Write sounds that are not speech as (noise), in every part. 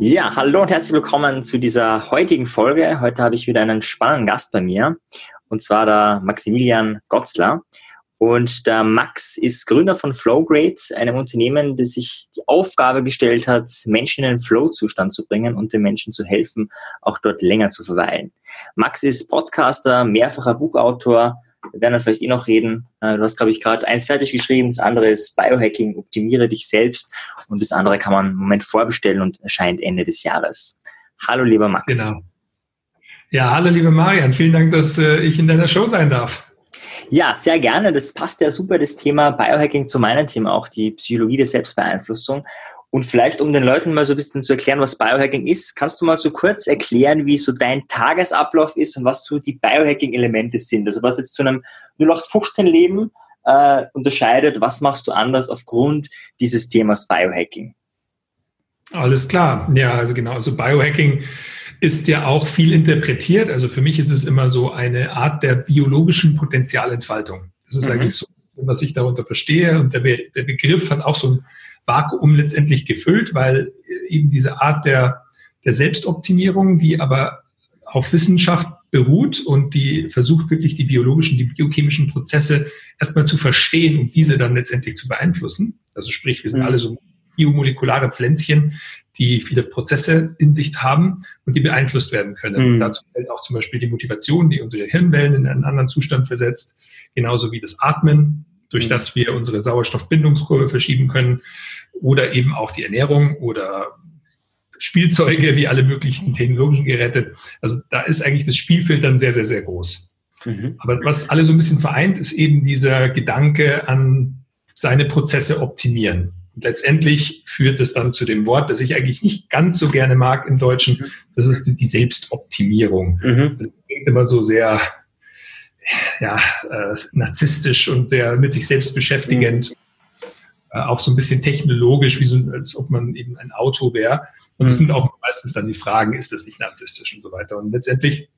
Ja, hallo und herzlich willkommen zu dieser heutigen Folge. Heute habe ich wieder einen spannenden Gast bei mir, und zwar der Maximilian Gotzler. Und der Max ist Gründer von Flowgrades, einem Unternehmen, das sich die Aufgabe gestellt hat, Menschen in den Flow-Zustand zu bringen und den Menschen zu helfen, auch dort länger zu verweilen. Max ist Podcaster, mehrfacher Buchautor. Wir werden dann vielleicht eh noch reden. Äh, du hast, glaube ich, gerade eins fertig geschrieben. Das andere ist Biohacking, optimiere dich selbst. Und das andere kann man im Moment vorbestellen und erscheint Ende des Jahres. Hallo, lieber Max. Genau. Ja, hallo, liebe Marian. Vielen Dank, dass äh, ich in deiner Show sein darf. Ja, sehr gerne. Das passt ja super, das Thema Biohacking zu meinem Thema, auch die Psychologie der Selbstbeeinflussung. Und vielleicht, um den Leuten mal so ein bisschen zu erklären, was Biohacking ist, kannst du mal so kurz erklären, wie so dein Tagesablauf ist und was so die Biohacking-Elemente sind? Also was jetzt zu einem 0815-Leben äh, unterscheidet, was machst du anders aufgrund dieses Themas Biohacking? Alles klar. Ja, also genau. Also Biohacking ist ja auch viel interpretiert. Also für mich ist es immer so eine Art der biologischen Potenzialentfaltung. Das ist mhm. eigentlich so, was ich darunter verstehe. Und der, Be der Begriff hat auch so ein Vakuum letztendlich gefüllt, weil eben diese Art der, der Selbstoptimierung, die aber auf Wissenschaft beruht und die versucht wirklich die biologischen, die biochemischen Prozesse erstmal zu verstehen und diese dann letztendlich zu beeinflussen. Also sprich, wir sind mhm. alle so biomolekulare Pflänzchen, die viele Prozesse in sich haben und die beeinflusst werden können. Mhm. Dazu fällt auch zum Beispiel die Motivation, die unsere Hirnwellen in einen anderen Zustand versetzt, genauso wie das Atmen, durch mhm. das wir unsere Sauerstoffbindungskurve verschieben können, oder eben auch die Ernährung oder Spielzeuge wie alle möglichen technologischen Geräte. Also da ist eigentlich das Spielfeld dann sehr, sehr, sehr groß. Mhm. Aber was alle so ein bisschen vereint, ist eben dieser Gedanke an seine Prozesse optimieren. Und letztendlich führt es dann zu dem Wort, das ich eigentlich nicht ganz so gerne mag im Deutschen. Mhm. Das ist die Selbstoptimierung. Mhm. Das klingt immer so sehr, ja, äh, narzisstisch und sehr mit sich selbst beschäftigend. Mhm. Äh, auch so ein bisschen technologisch, wie so, als ob man eben ein Auto wäre. Und das mhm. sind auch meistens dann die Fragen, ist das nicht narzisstisch und so weiter. Und letztendlich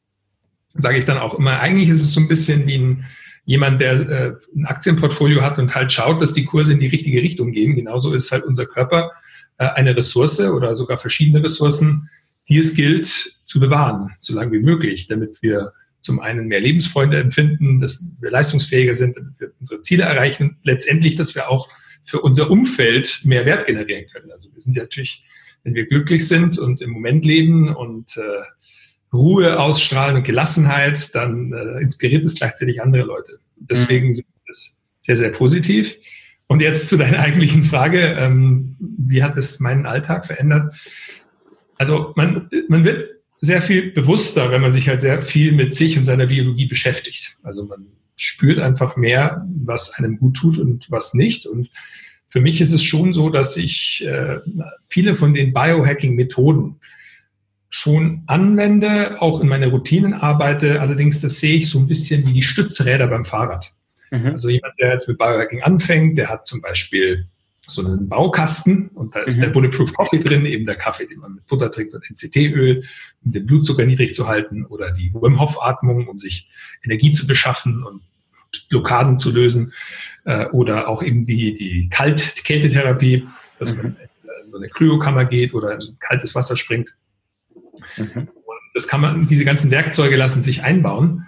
sage ich dann auch immer, eigentlich ist es so ein bisschen wie ein, jemand, der äh, ein Aktienportfolio hat und halt schaut, dass die Kurse in die richtige Richtung gehen. Genauso ist halt unser Körper äh, eine Ressource oder sogar verschiedene Ressourcen, die es gilt zu bewahren, so lange wie möglich, damit wir zum einen mehr Lebensfreunde empfinden, dass wir leistungsfähiger sind, damit wir unsere Ziele erreichen, letztendlich, dass wir auch für unser Umfeld mehr Wert generieren können. Also wir sind ja natürlich, wenn wir glücklich sind und im Moment leben und äh, Ruhe ausstrahlen und Gelassenheit, dann äh, inspiriert es gleichzeitig andere Leute. Deswegen mhm. es sehr, sehr positiv. Und jetzt zu deiner (laughs) eigentlichen Frage, ähm, wie hat es meinen Alltag verändert? Also man, man wird sehr viel bewusster, wenn man sich halt sehr viel mit sich und seiner Biologie beschäftigt. Also man spürt einfach mehr, was einem gut tut und was nicht. Und für mich ist es schon so, dass ich äh, viele von den Biohacking-Methoden, schon anwende, auch in meiner Routinen arbeite. Allerdings, das sehe ich so ein bisschen wie die Stützräder beim Fahrrad. Mhm. Also jemand, der jetzt mit Biohacking anfängt, der hat zum Beispiel so einen Baukasten und da ist mhm. der Bulletproof Coffee drin, eben der Kaffee, den man mit Butter trinkt und NCT-Öl, um den Blutzucker niedrig zu halten oder die Wim Hof Atmung, um sich Energie zu beschaffen und Blockaden zu lösen äh, oder auch eben die, die Kalt Kältetherapie, dass mhm. man in so eine Kryokammer geht oder in kaltes Wasser springt. Mhm. Und das kann man, diese ganzen Werkzeuge lassen sich einbauen.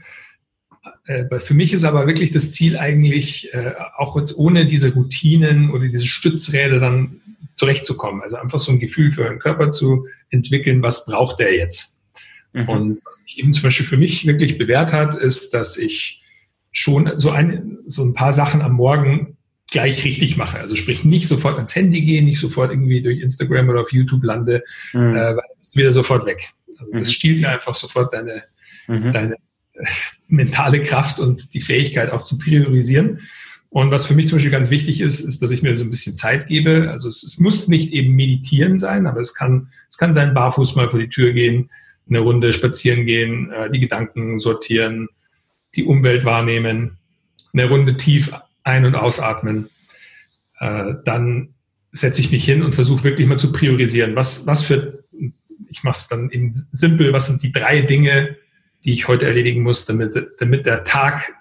Äh, für mich ist aber wirklich das Ziel eigentlich, äh, auch jetzt ohne diese Routinen oder diese Stützräder dann zurechtzukommen. Also einfach so ein Gefühl für den Körper zu entwickeln, was braucht der jetzt? Mhm. Und was sich eben zum Beispiel für mich wirklich bewährt hat, ist, dass ich schon so ein, so ein paar Sachen am Morgen gleich richtig mache. Also sprich nicht sofort ans Handy gehen, nicht sofort irgendwie durch Instagram oder auf YouTube lande, mhm. äh, wieder sofort weg. Also das mhm. stiehlt dir einfach sofort deine, mhm. deine (laughs) mentale Kraft und die Fähigkeit auch zu priorisieren. Und was für mich zum Beispiel ganz wichtig ist, ist, dass ich mir so ein bisschen Zeit gebe. Also es, es muss nicht eben meditieren sein, aber es kann, es kann sein, barfuß mal vor die Tür gehen, eine Runde spazieren gehen, äh, die Gedanken sortieren, die Umwelt wahrnehmen, eine Runde tief ein- und ausatmen. Äh, dann setze ich mich hin und versuche wirklich mal zu priorisieren. Was, was für ich mache es dann eben simpel, was sind die drei Dinge, die ich heute erledigen muss, damit, damit der Tag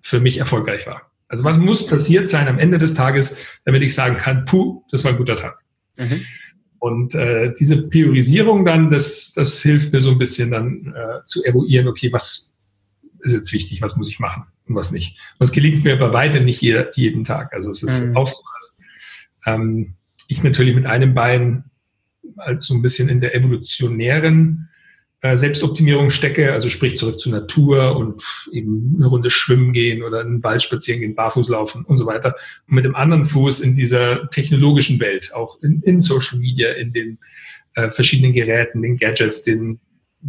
für mich erfolgreich war. Also was muss passiert sein am Ende des Tages, damit ich sagen kann, puh, das war ein guter Tag. Mhm. Und äh, diese Priorisierung dann, das, das hilft mir so ein bisschen dann äh, zu eruieren, okay, was ist jetzt wichtig, was muss ich machen und was nicht. Und es gelingt mir bei weitem nicht jeder, jeden Tag. Also es ist mhm. auch so, dass ähm, ich natürlich mit einem Bein als so ein bisschen in der evolutionären Selbstoptimierung stecke, also sprich zurück zur Natur und eben eine Runde schwimmen gehen oder in den Wald spazieren gehen, barfuß laufen und so weiter. Und mit dem anderen Fuß in dieser technologischen Welt, auch in, in Social Media, in den äh, verschiedenen Geräten, den Gadgets, den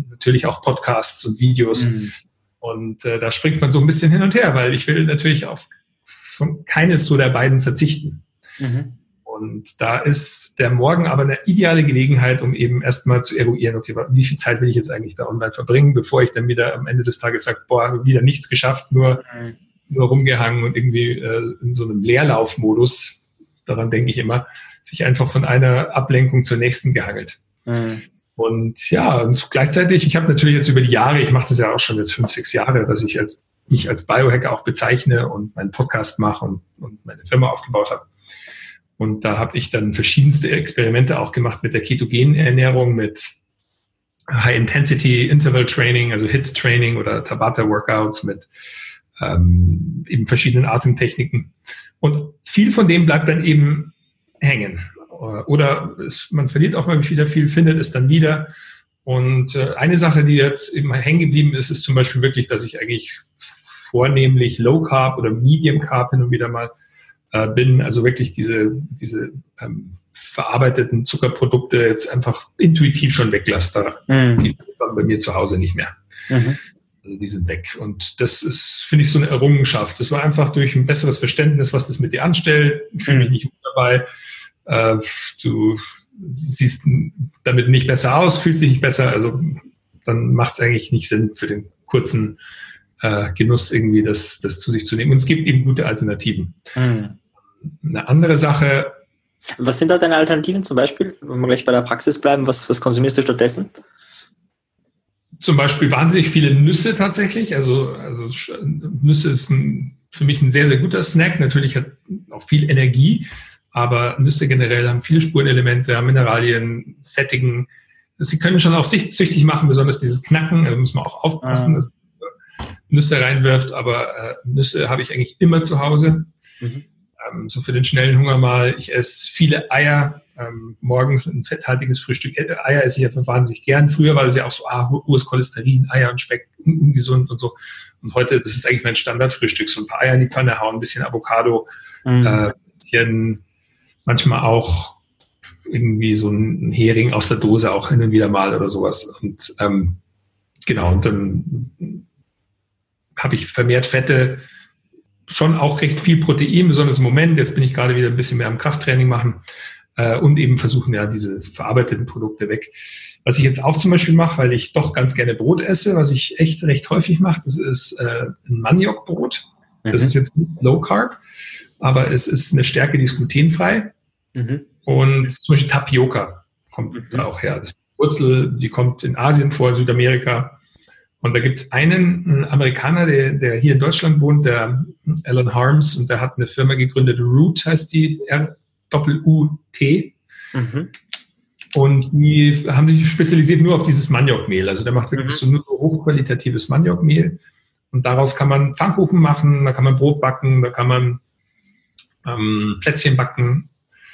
natürlich auch Podcasts und Videos. Mhm. Und äh, da springt man so ein bisschen hin und her, weil ich will natürlich auf von keines so der beiden verzichten. Mhm. Und da ist der Morgen aber eine ideale Gelegenheit, um eben erstmal zu eruieren, okay, wie viel Zeit will ich jetzt eigentlich da online verbringen, bevor ich dann wieder am Ende des Tages sage, boah, wieder nichts geschafft, nur, mhm. nur rumgehangen und irgendwie äh, in so einem Leerlaufmodus, daran denke ich immer, sich einfach von einer Ablenkung zur nächsten gehangelt. Mhm. Und ja, und gleichzeitig, ich habe natürlich jetzt über die Jahre, ich mache das ja auch schon jetzt fünf, sechs Jahre, dass ich als mich als Biohacker auch bezeichne und meinen Podcast mache und, und meine Firma aufgebaut habe. Und da habe ich dann verschiedenste Experimente auch gemacht mit der ketogenen Ernährung, mit High-Intensity Interval Training, also HIT Training oder Tabata Workouts mit ähm, eben verschiedenen Atemtechniken. Und viel von dem bleibt dann eben hängen. Oder es, man verliert auch mal wieder viel, findet es dann wieder. Und äh, eine Sache, die jetzt eben hängen geblieben ist, ist zum Beispiel wirklich, dass ich eigentlich vornehmlich Low Carb oder Medium Carb hin und wieder mal äh, bin. Also wirklich diese, diese ähm, verarbeiteten Zuckerprodukte jetzt einfach intuitiv schon weglasse. Mhm. Die dann bei mir zu Hause nicht mehr. Mhm. Also die sind weg. Und das ist, finde ich, so eine Errungenschaft. Das war einfach durch ein besseres Verständnis, was das mit dir anstellt. Ich fühle mich nicht gut dabei. Äh, du siehst damit nicht besser aus, fühlst dich nicht besser. Also dann macht es eigentlich nicht Sinn für den kurzen äh, Genuss irgendwie das, das zu sich zu nehmen. Und es gibt eben gute Alternativen. Mhm. Eine andere Sache. Was sind da deine Alternativen zum Beispiel? Wenn wir gleich bei der Praxis bleiben, was, was konsumierst du stattdessen? Zum Beispiel wahnsinnig viele Nüsse tatsächlich. Also, also Nüsse ist ein, für mich ein sehr, sehr guter Snack. Natürlich hat auch viel Energie, aber Nüsse generell haben viele Spurenelemente, haben Mineralien, sättigen. Sie können schon auch süchtig machen, besonders dieses Knacken, da muss man auch aufpassen. Ah. Nüsse reinwirft, aber äh, Nüsse habe ich eigentlich immer zu Hause. Mhm. Ähm, so für den schnellen Hunger mal. Ich esse viele Eier. Ähm, morgens ein fetthaltiges Frühstück. Äh, Eier esse ich ja wahnsinnig gern. Früher war das ja auch so, ah, hohes Cholesterin, Eier und Speck, ungesund und so. Und heute, das ist eigentlich mein Standardfrühstück. So ein paar Eier in die Pfanne hauen, ein bisschen Avocado, mhm. äh, bisschen, manchmal auch irgendwie so ein Hering aus der Dose auch hin und wieder mal oder sowas. Und ähm, genau, und dann habe ich vermehrt Fette, schon auch recht viel Protein, besonders im Moment. Jetzt bin ich gerade wieder ein bisschen mehr am Krafttraining machen äh, und eben versuchen ja diese verarbeiteten Produkte weg. Was ich jetzt auch zum Beispiel mache, weil ich doch ganz gerne Brot esse, was ich echt recht häufig mache, das ist äh, ein Maniokbrot. Das mhm. ist jetzt nicht Low Carb, aber es ist eine Stärke, die ist glutenfrei. Mhm. Und zum Beispiel Tapioca kommt mhm. da auch her. Das ist Wurzel, die kommt in Asien vor, in Südamerika. Und da gibt es einen, einen Amerikaner, der, der, hier in Deutschland wohnt, der Alan Harms, und der hat eine Firma gegründet, Root heißt die, R-U-T. Mhm. Und die haben sich spezialisiert nur auf dieses Maniokmehl. Also der macht wirklich mhm. so nur hochqualitatives Maniokmehl. Und daraus kann man Pfannkuchen machen, da kann man Brot backen, da kann man ähm, Plätzchen backen.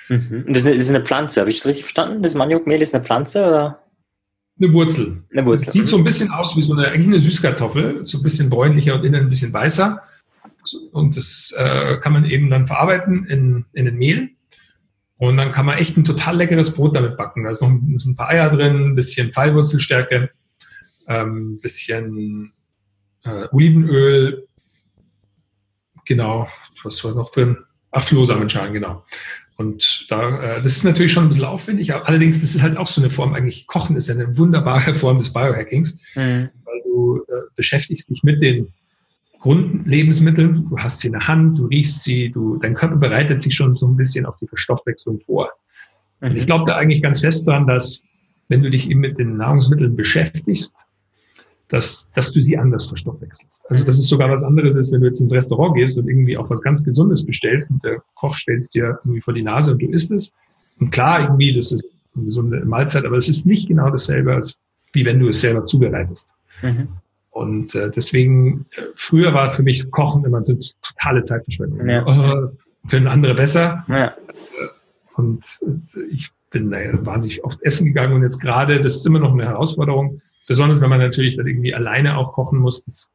Mhm. Und das ist, eine, das ist eine Pflanze, habe ich das richtig verstanden? Das Maniokmehl ist eine Pflanze oder? Eine Wurzel. Eine Wurzel. sieht so ein bisschen aus wie so eine, eigentlich eine Süßkartoffel, so ein bisschen bräunlicher und innen ein bisschen weißer. Und das äh, kann man eben dann verarbeiten in, in ein Mehl. Und dann kann man echt ein total leckeres Brot damit backen. Da ist noch ein, ist ein paar Eier drin, ein bisschen Fallwurzelstärke, ein ähm, bisschen äh, Olivenöl. Genau, was war noch drin? Ach, Flohsamenschalen, genau. Und da, äh, das ist natürlich schon ein bisschen aufwendig, aber allerdings, das ist halt auch so eine Form, eigentlich Kochen ist ja eine wunderbare (laughs) Form des Biohackings, mhm. weil du äh, beschäftigst dich mit den Grundlebensmitteln, du hast sie in der Hand, du riechst sie, du, dein Körper bereitet sich schon so ein bisschen auf die Verstoffwechslung vor. Mhm. Und ich glaube da eigentlich ganz fest dran, dass wenn du dich eben mit den Nahrungsmitteln beschäftigst, dass, dass du sie anders verstoffwechselst. Also dass es sogar was anderes ist, wenn du jetzt ins Restaurant gehst und irgendwie auch was ganz Gesundes bestellst und der Koch stellt dir irgendwie vor die Nase und du isst es. Und klar, irgendwie, das ist eine gesunde Mahlzeit, aber es ist nicht genau dasselbe, als wie wenn du es selber zubereitest. Mhm. Und äh, deswegen, äh, früher war für mich Kochen immer eine totale Zeitverschwendung. Ja. Oh, können andere besser. Ja. Und äh, ich bin da wahnsinnig oft essen gegangen und jetzt gerade, das ist immer noch eine Herausforderung, besonders wenn man natürlich dann irgendwie alleine auch kochen muss. Das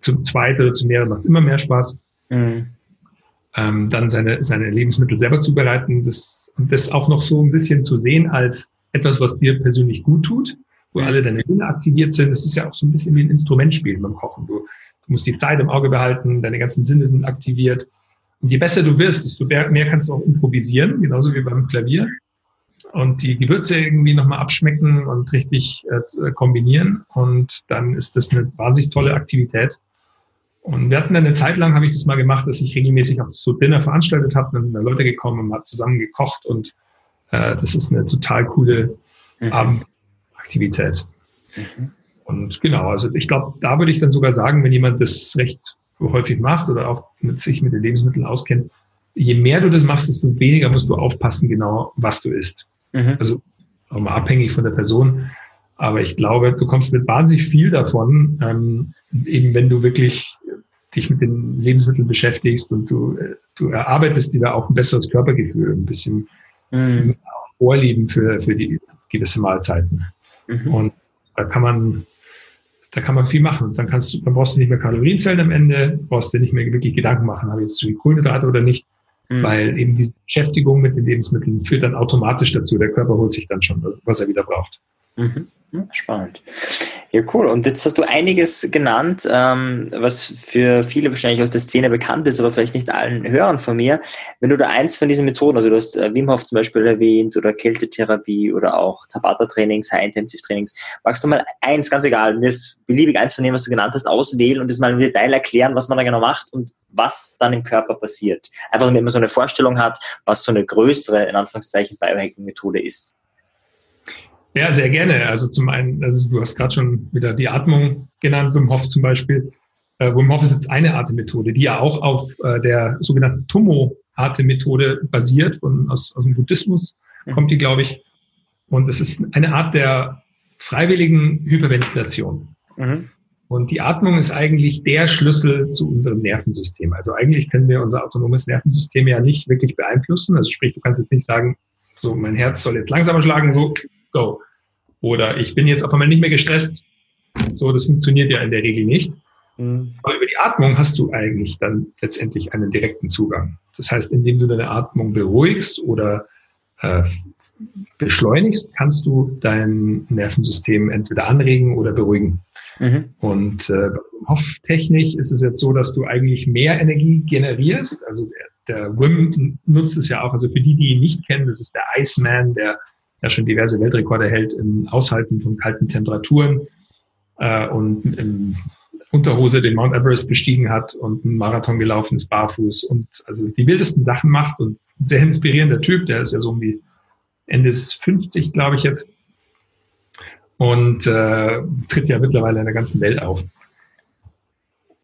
zu zweit oder zu mehreren macht es immer mehr Spaß. Mhm. Ähm, dann seine, seine Lebensmittel selber zubereiten das, und das auch noch so ein bisschen zu sehen als etwas, was dir persönlich gut tut, wo alle deine Sinne aktiviert sind. Das ist ja auch so ein bisschen wie ein Instrumentspiel beim Kochen. Du, du musst die Zeit im Auge behalten, deine ganzen Sinne sind aktiviert. Und je besser du wirst, desto mehr kannst du auch improvisieren, genauso wie beim Klavier. Und die Gewürze irgendwie nochmal abschmecken und richtig äh, kombinieren. Und dann ist das eine wahnsinnig tolle Aktivität. Und wir hatten dann eine Zeit lang, habe ich das mal gemacht, dass ich regelmäßig auch so Dinner veranstaltet habe. Dann sind da Leute gekommen und man hat zusammen gekocht. Und äh, das ist eine total coole mhm. Abendaktivität. Mhm. Und genau, also ich glaube, da würde ich dann sogar sagen, wenn jemand das recht häufig macht oder auch mit sich mit den Lebensmitteln auskennt, je mehr du das machst, desto weniger musst du aufpassen, genau was du isst. Mhm. Also auch mal abhängig von der Person. Aber ich glaube, du kommst mit wahnsinnig viel davon, ähm, eben wenn du wirklich dich mit den Lebensmitteln beschäftigst und du, du erarbeitest dir da auch ein besseres Körpergefühl, ein bisschen mhm. Vorlieben für, für die gewisse Mahlzeiten. Mhm. Und da kann man da kann man viel machen. Dann kannst du, dann brauchst du nicht mehr Kalorien zählen am Ende, brauchst dir nicht mehr wirklich Gedanken machen, habe ich jetzt zu viel Kohlenhydrate oder nicht, mhm. weil eben diese Beschäftigung mit den Lebensmitteln führt dann automatisch dazu. Der Körper holt sich dann schon, was er wieder braucht. Mhm. Spannend. Ja, cool. Und jetzt hast du einiges genannt, ähm, was für viele wahrscheinlich aus der Szene bekannt ist, aber vielleicht nicht allen Hörern von mir. Wenn du da eins von diesen Methoden, also du hast äh, Wim Hof zum Beispiel erwähnt oder Kältetherapie oder auch Tabata-Trainings, High-Intensive-Trainings, magst du mal eins, ganz egal, mir ist beliebig eins von denen, was du genannt hast, auswählen und das mal im Detail erklären, was man da genau macht und was dann im Körper passiert. Einfach damit man so eine Vorstellung hat, was so eine größere, in Anführungszeichen, Biohacking-Methode ist. Ja, sehr gerne. Also zum einen, also du hast gerade schon wieder die Atmung genannt, Wim Hof zum Beispiel. Äh, Wim Hof ist jetzt eine Atemmethode, die ja auch auf äh, der sogenannten Tomo-Atemmethode basiert und aus, aus dem Buddhismus mhm. kommt die, glaube ich. Und es ist eine Art der freiwilligen Hyperventilation. Mhm. Und die Atmung ist eigentlich der Schlüssel zu unserem Nervensystem. Also eigentlich können wir unser autonomes Nervensystem ja nicht wirklich beeinflussen. Also sprich, du kannst jetzt nicht sagen, so mein Herz soll jetzt langsamer schlagen, so go. Oder ich bin jetzt auf einmal nicht mehr gestresst. So, das funktioniert ja in der Regel nicht. Mhm. Aber über die Atmung hast du eigentlich dann letztendlich einen direkten Zugang. Das heißt, indem du deine Atmung beruhigst oder äh, beschleunigst, kannst du dein Nervensystem entweder anregen oder beruhigen. Mhm. Und äh, Hofftechnisch ist es jetzt so, dass du eigentlich mehr Energie generierst. Also der, der Wim nutzt es ja auch, also für die, die ihn nicht kennen, das ist der Iceman, der ja schon diverse Weltrekorde hält im Aushalten von kalten Temperaturen äh, und im Unterhose den Mount Everest bestiegen hat und einen Marathon gelaufen ist barfuß und also die wildesten Sachen macht und sehr inspirierender Typ, der ist ja so um die Ende 50, glaube ich jetzt und äh, tritt ja mittlerweile in der ganzen Welt auf.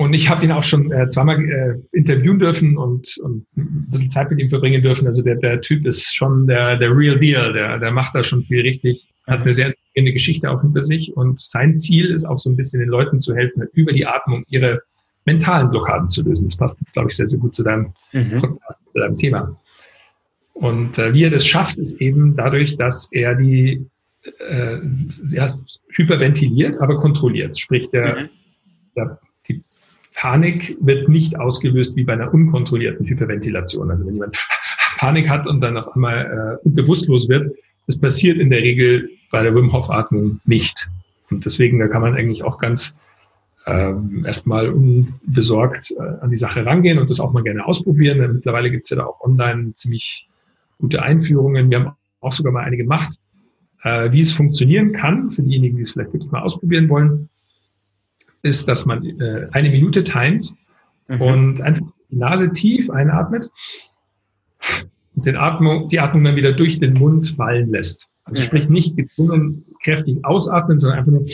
Und ich habe ihn auch schon äh, zweimal äh, interviewen dürfen und, und ein bisschen Zeit mit ihm verbringen dürfen. Also der, der Typ ist schon der, der Real Deal, der, der macht da schon viel richtig, hat eine sehr inspirierende Geschichte auch hinter sich. Und sein Ziel ist auch so ein bisschen den Leuten zu helfen, über die Atmung ihre mentalen Blockaden zu lösen. Das passt jetzt, glaube ich, sehr, sehr gut zu deinem mhm. Podcast, zu deinem Thema. Und äh, wie er das schafft, ist eben dadurch, dass er die äh, ja, hyperventiliert, aber kontrolliert. Sprich, der, mhm. der Panik wird nicht ausgelöst wie bei einer unkontrollierten Hyperventilation. Also wenn jemand (laughs) Panik hat und dann auf einmal äh, bewusstlos wird, das passiert in der Regel bei der Wim Hof Atmung nicht. Und deswegen, da kann man eigentlich auch ganz ähm, erstmal unbesorgt äh, an die Sache rangehen und das auch mal gerne ausprobieren. Denn mittlerweile gibt es ja da auch online ziemlich gute Einführungen. Wir haben auch sogar mal eine gemacht, äh, wie es funktionieren kann für diejenigen, die es vielleicht wirklich mal ausprobieren wollen ist, dass man äh, eine Minute timet mhm. und einfach die Nase tief einatmet und den Atmung, die Atmung dann wieder durch den Mund fallen lässt. Also mhm. sprich nicht gezwungen kräftig ausatmen, sondern einfach nur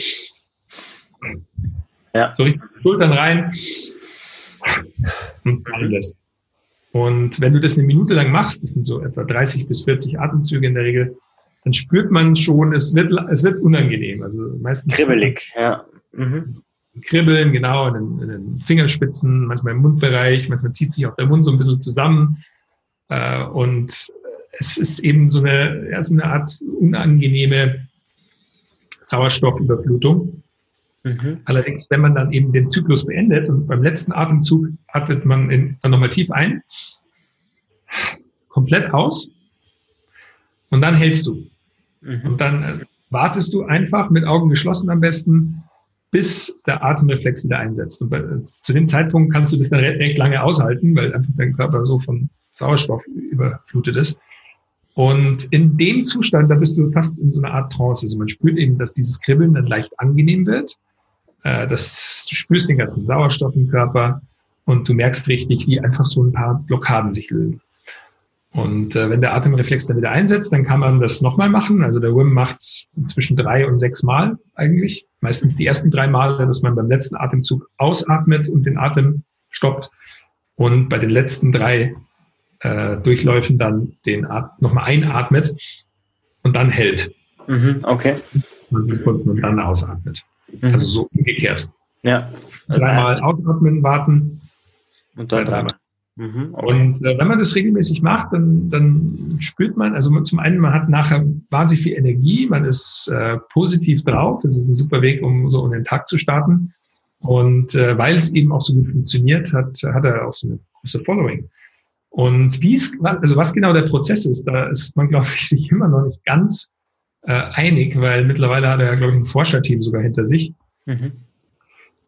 Ja. So richtig Schultern rein und fallen lässt. Und wenn du das eine Minute lang machst, das sind so etwa 30 bis 40 Atemzüge in der Regel, dann spürt man schon, es wird, es wird unangenehm. Also meistens. Kribbelig, (laughs) ja. Mhm. Kribbeln, genau, in den, in den, Fingerspitzen, manchmal im Mundbereich, manchmal zieht sich auch der Mund so ein bisschen zusammen. Äh, und es ist eben so eine, ja, so eine Art unangenehme Sauerstoffüberflutung. Mhm. Allerdings, wenn man dann eben den Zyklus beendet und beim letzten Atemzug atmet man in, dann nochmal tief ein, komplett aus und dann hältst du. Mhm. Und dann wartest du einfach mit Augen geschlossen am besten, bis der Atemreflex wieder einsetzt. Und bei, zu dem Zeitpunkt kannst du das dann recht lange aushalten, weil einfach dein Körper so von Sauerstoff überflutet ist. Und in dem Zustand, da bist du fast in so einer Art Trance. Also man spürt eben, dass dieses Kribbeln dann leicht angenehm wird. Äh, das, du spürst den ganzen Sauerstoff im Körper und du merkst richtig, wie einfach so ein paar Blockaden sich lösen. Und äh, wenn der Atemreflex dann wieder einsetzt, dann kann man das nochmal machen. Also der Wim macht's zwischen drei und sechs Mal eigentlich. Meistens die ersten drei Male, dass man beim letzten Atemzug ausatmet und den Atem stoppt. Und bei den letzten drei äh, Durchläufen dann den nochmal einatmet und dann hält. Mhm, okay. Und dann ausatmet. Mhm. Also so umgekehrt. Ja. Dreimal ausatmen, warten. Und dann dreimal. Mhm, okay. Und äh, wenn man das regelmäßig macht, dann, dann spürt man, also zum einen, man hat nachher wahnsinnig viel Energie, man ist äh, positiv drauf, es ist ein super Weg, um so in den Tag zu starten. Und äh, weil es eben auch so gut funktioniert, hat, hat er auch so eine große Following. Und wie es, also was genau der Prozess ist, da ist man, glaube ich, sich immer noch nicht ganz äh, einig, weil mittlerweile hat er ja, glaube ich, ein Forscherteam sogar hinter sich, mhm.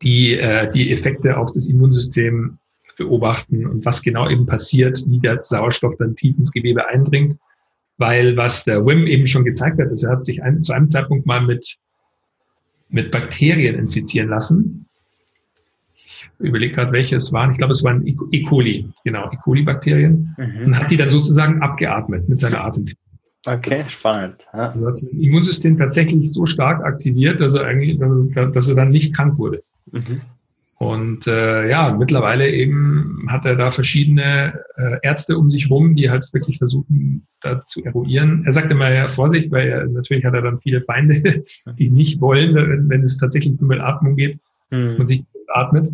die äh, die Effekte auf das Immunsystem beobachten und was genau eben passiert, wie der Sauerstoff dann tief ins Gewebe eindringt. Weil was der Wim eben schon gezeigt hat, ist, er hat sich ein, zu einem Zeitpunkt mal mit, mit Bakterien infizieren lassen überlege gerade, welche es waren. Ich glaube, es waren E. coli, genau, E. coli-Bakterien. Mhm. Und hat die dann sozusagen abgeatmet mit seiner Atemtechnik. Okay, spannend. Ja. Also hat das Immunsystem tatsächlich so stark aktiviert, dass er eigentlich, dass er, dass er dann nicht krank wurde. Mhm. Und äh, ja, mittlerweile eben hat er da verschiedene äh, Ärzte um sich rum, die halt wirklich versuchen, da zu eruieren. Er sagt immer ja Vorsicht, weil er, natürlich hat er dann viele Feinde, (laughs) die nicht wollen, wenn, wenn es tatsächlich nur mit Atmung geht, mhm. dass man sich atmet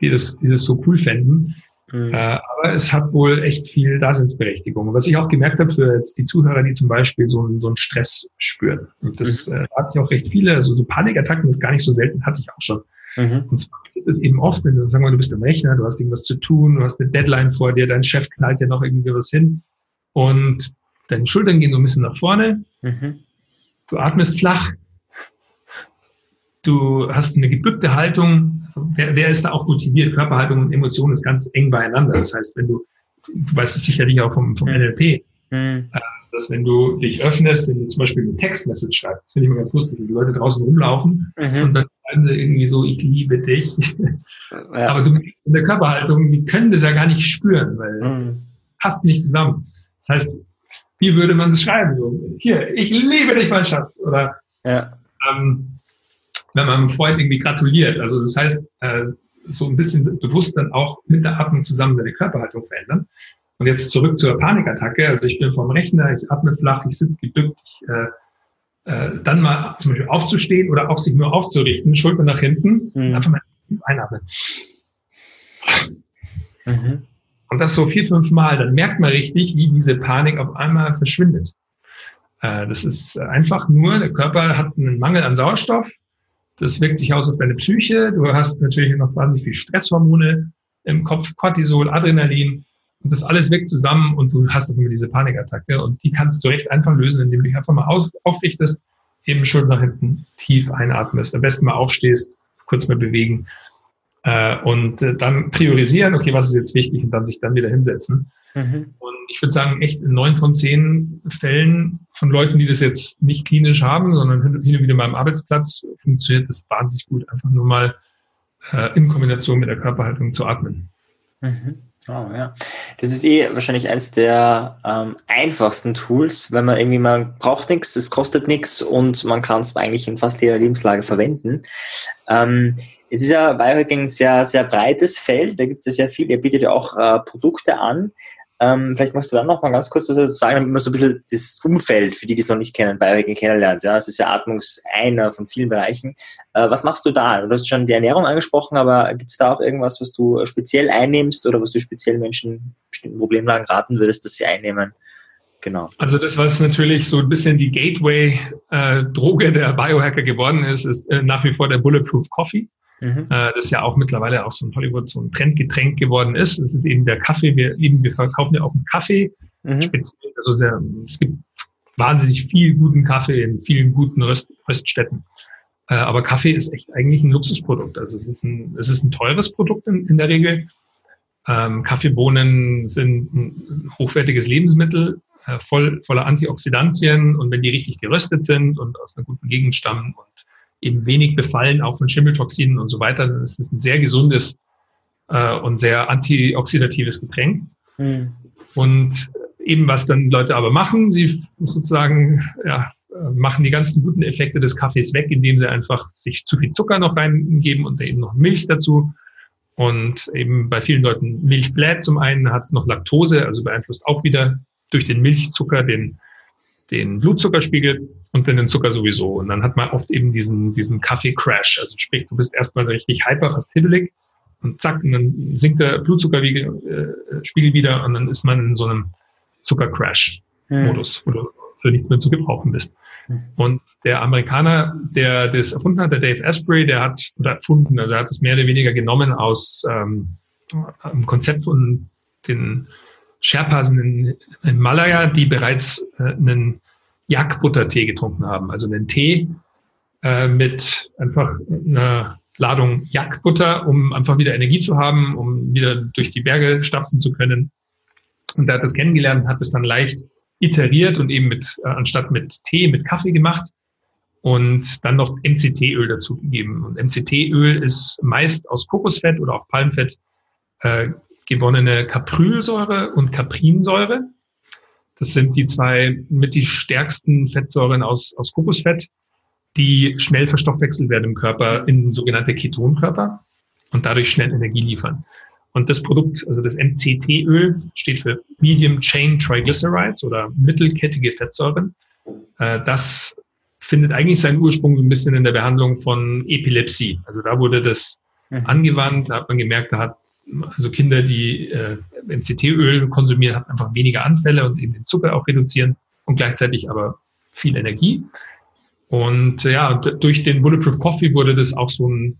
die das, die das so cool fänden. Mhm. Äh, aber es hat wohl echt viel Daseinsberechtigung. Was ich auch gemerkt habe für jetzt die Zuhörer, die zum Beispiel so einen, so einen Stress spüren. Und das mhm. äh, hatte ich auch recht viele, also so Panikattacken, das ist gar nicht so selten, hatte ich auch schon. Mhm. Und zwar passiert es eben oft, wenn du, sagen wir, du bist am Rechner, du hast irgendwas zu tun, du hast eine Deadline vor dir, dein Chef knallt dir noch irgendwie was hin und deine Schultern gehen so ein bisschen nach vorne, mhm. du atmest flach, du hast eine gebückte Haltung. Also wer, wer ist da auch motiviert? Körperhaltung und Emotion ist ganz eng beieinander. Das heißt, wenn du, du weißt es sicherlich auch vom, vom NLP, mhm. Äh, dass wenn du dich öffnest, wenn du zum Beispiel eine Textmessage schreibst, das finde ich immer ganz lustig, wenn die Leute draußen rumlaufen mhm. und dann schreiben sie irgendwie so, ich liebe dich. (laughs) Ja. Aber du merkst in der Körperhaltung, die können das ja gar nicht spüren, weil mhm. passt nicht zusammen. Das heißt, wie würde man es schreiben? So, hier, ich liebe dich, mein Schatz. Oder ja. ähm, wenn man einem Freund irgendwie gratuliert. Also das heißt, äh, so ein bisschen bewusst dann auch mit der Atmung zusammen seine Körperhaltung verändern. Und jetzt zurück zur Panikattacke. Also ich bin vom Rechner, ich atme flach, ich sitze gebückt, ich, äh, äh, dann mal zum Beispiel aufzustehen oder auch sich nur aufzurichten, Schulter nach hinten, mhm. einfach mal einatmen. Mhm. Und das so vier, fünf Mal, dann merkt man richtig, wie diese Panik auf einmal verschwindet. Äh, das ist einfach nur, der Körper hat einen Mangel an Sauerstoff, das wirkt sich aus auf deine Psyche. Du hast natürlich noch wahnsinnig viel Stresshormone im Kopf, Cortisol, Adrenalin. Und das alles wirkt zusammen und du hast auch immer diese Panikattacke. Und die kannst du recht einfach lösen, indem du dich einfach mal auf, aufrichtest, eben Schulter nach hinten tief einatmest. Am besten mal aufstehst, kurz mal bewegen. Äh, und äh, dann priorisieren, okay, was ist jetzt wichtig und dann sich dann wieder hinsetzen. Mhm. Und ich würde sagen, echt in neun von zehn Fällen von Leuten, die das jetzt nicht klinisch haben, sondern hin und wieder mal am Arbeitsplatz, funktioniert das wahnsinnig gut, einfach nur mal äh, in Kombination mit der Körperhaltung zu atmen. Mhm. Oh, ja. Das ist eh wahrscheinlich eines der ähm, einfachsten Tools, wenn man irgendwie, man braucht nichts, es kostet nichts und man kann es eigentlich in fast jeder Lebenslage verwenden. Ähm, es ist ja Biohacking ein sehr, sehr breites Feld, da gibt es ja sehr viel, ihr bietet ja auch äh, Produkte an. Ähm, vielleicht magst du dann noch mal ganz kurz was dazu sagen, damit man so ein bisschen das Umfeld, für die, die es noch nicht kennen, Biohacking kennenlernt. Ja, es ist ja Atmungs einer von vielen Bereichen. Äh, was machst du da? Du hast schon die Ernährung angesprochen, aber gibt es da auch irgendwas, was du speziell einnimmst oder was du speziell Menschen bestimmten Problemlagen raten würdest, dass sie einnehmen? Genau. Also das, was natürlich so ein bisschen die Gateway-Droge äh, der Biohacker geworden ist, ist äh, nach wie vor der Bulletproof Coffee. Mhm. Äh, das ja auch mittlerweile auch so in Hollywood so ein Trendgetränk geworden ist. Das ist eben der Kaffee. Wir eben, wir verkaufen ja auch einen Kaffee. Mhm. Speziell, also sehr, es gibt wahnsinnig viel guten Kaffee in vielen guten Röst, Röststätten. Aber Kaffee ist echt eigentlich ein Luxusprodukt. Also es ist ein, es ist ein teures Produkt in, in der Regel. Ähm, Kaffeebohnen sind ein hochwertiges Lebensmittel, voll, voller Antioxidantien. Und wenn die richtig geröstet sind und aus einer guten Gegend stammen und eben wenig befallen, auch von Schimmeltoxinen und so weiter. Das ist ein sehr gesundes äh, und sehr antioxidatives Getränk. Mhm. Und eben was dann Leute aber machen, sie sozusagen ja, machen die ganzen guten Effekte des Kaffees weg, indem sie einfach sich zu viel Zucker noch reingeben und eben noch Milch dazu. Und eben bei vielen Leuten Milch bläht zum einen, hat es noch Laktose, also beeinflusst auch wieder durch den Milchzucker den, den Blutzuckerspiegel und dann den Zucker sowieso. Und dann hat man oft eben diesen, diesen Kaffee-Crash. Also sprich, du bist erstmal richtig hyper, fast hibbelig und zack, und dann sinkt der Blutzuckerspiegel äh, wieder und dann ist man in so einem Zucker-Crash-Modus, wo du für nichts mehr zu gebrauchen bist. Und der Amerikaner, der das erfunden hat, der Dave Asprey, der hat, oder erfunden, also er hat es mehr oder weniger genommen aus ähm, einem Konzept von den Sherpas in, in Malaya, die bereits äh, einen Yak-Buttertee getrunken haben. Also einen Tee äh, mit einfach einer Ladung Yak-Butter, um einfach wieder Energie zu haben, um wieder durch die Berge stapfen zu können. Und er hat das kennengelernt, hat es dann leicht iteriert und eben mit, äh, anstatt mit Tee, mit Kaffee gemacht und dann noch MCT-Öl dazu gegeben. Und MCT-Öl ist meist aus Kokosfett oder auch Palmfett äh, gewonnene Caprylsäure und Caprinsäure. Das sind die zwei mit die stärksten Fettsäuren aus, aus Kokosfett, die schnell verstoffwechselt werden im Körper in sogenannte Ketonkörper und dadurch schnell Energie liefern. Und das Produkt, also das MCT-Öl, steht für Medium Chain Triglycerides oder mittelkettige Fettsäuren. Äh, das findet eigentlich seinen Ursprung so ein bisschen in der Behandlung von Epilepsie. Also da wurde das mhm. angewandt, da hat man gemerkt, da hat also Kinder, die äh, MCT-Öl konsumieren, haben einfach weniger Anfälle und eben den Zucker auch reduzieren und gleichzeitig aber viel Energie. Und ja, durch den Bulletproof Coffee wurde das auch so ein,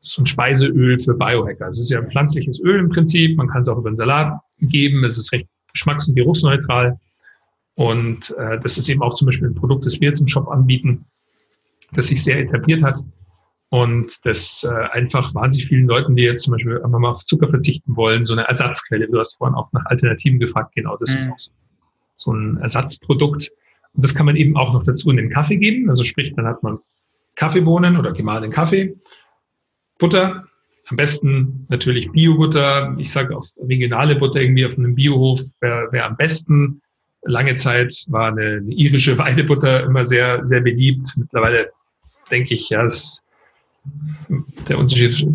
so ein Speiseöl für Biohacker. Es ist ja ein pflanzliches Öl im Prinzip. Man kann es auch über einen Salat geben. Es ist recht geschmacks- und geruchsneutral. Und äh, das ist eben auch zum Beispiel ein Produkt, das wir jetzt im Shop anbieten, das sich sehr etabliert hat. Und das äh, einfach wahnsinnig vielen Leuten, die jetzt zum Beispiel einfach mal auf Zucker verzichten wollen, so eine Ersatzquelle. Du hast vorhin auch nach Alternativen gefragt. Genau, das mhm. ist auch so, so ein Ersatzprodukt. Und das kann man eben auch noch dazu in den Kaffee geben. Also sprich, dann hat man Kaffeebohnen oder gemahlenen Kaffee, Butter, am besten natürlich Biobutter. Ich sage auch regionale Butter irgendwie auf einem Biohof wäre wär am besten. Lange Zeit war eine, eine irische (laughs) Weidebutter immer sehr, sehr beliebt. Mittlerweile denke ich, ja, es der Unterschied ist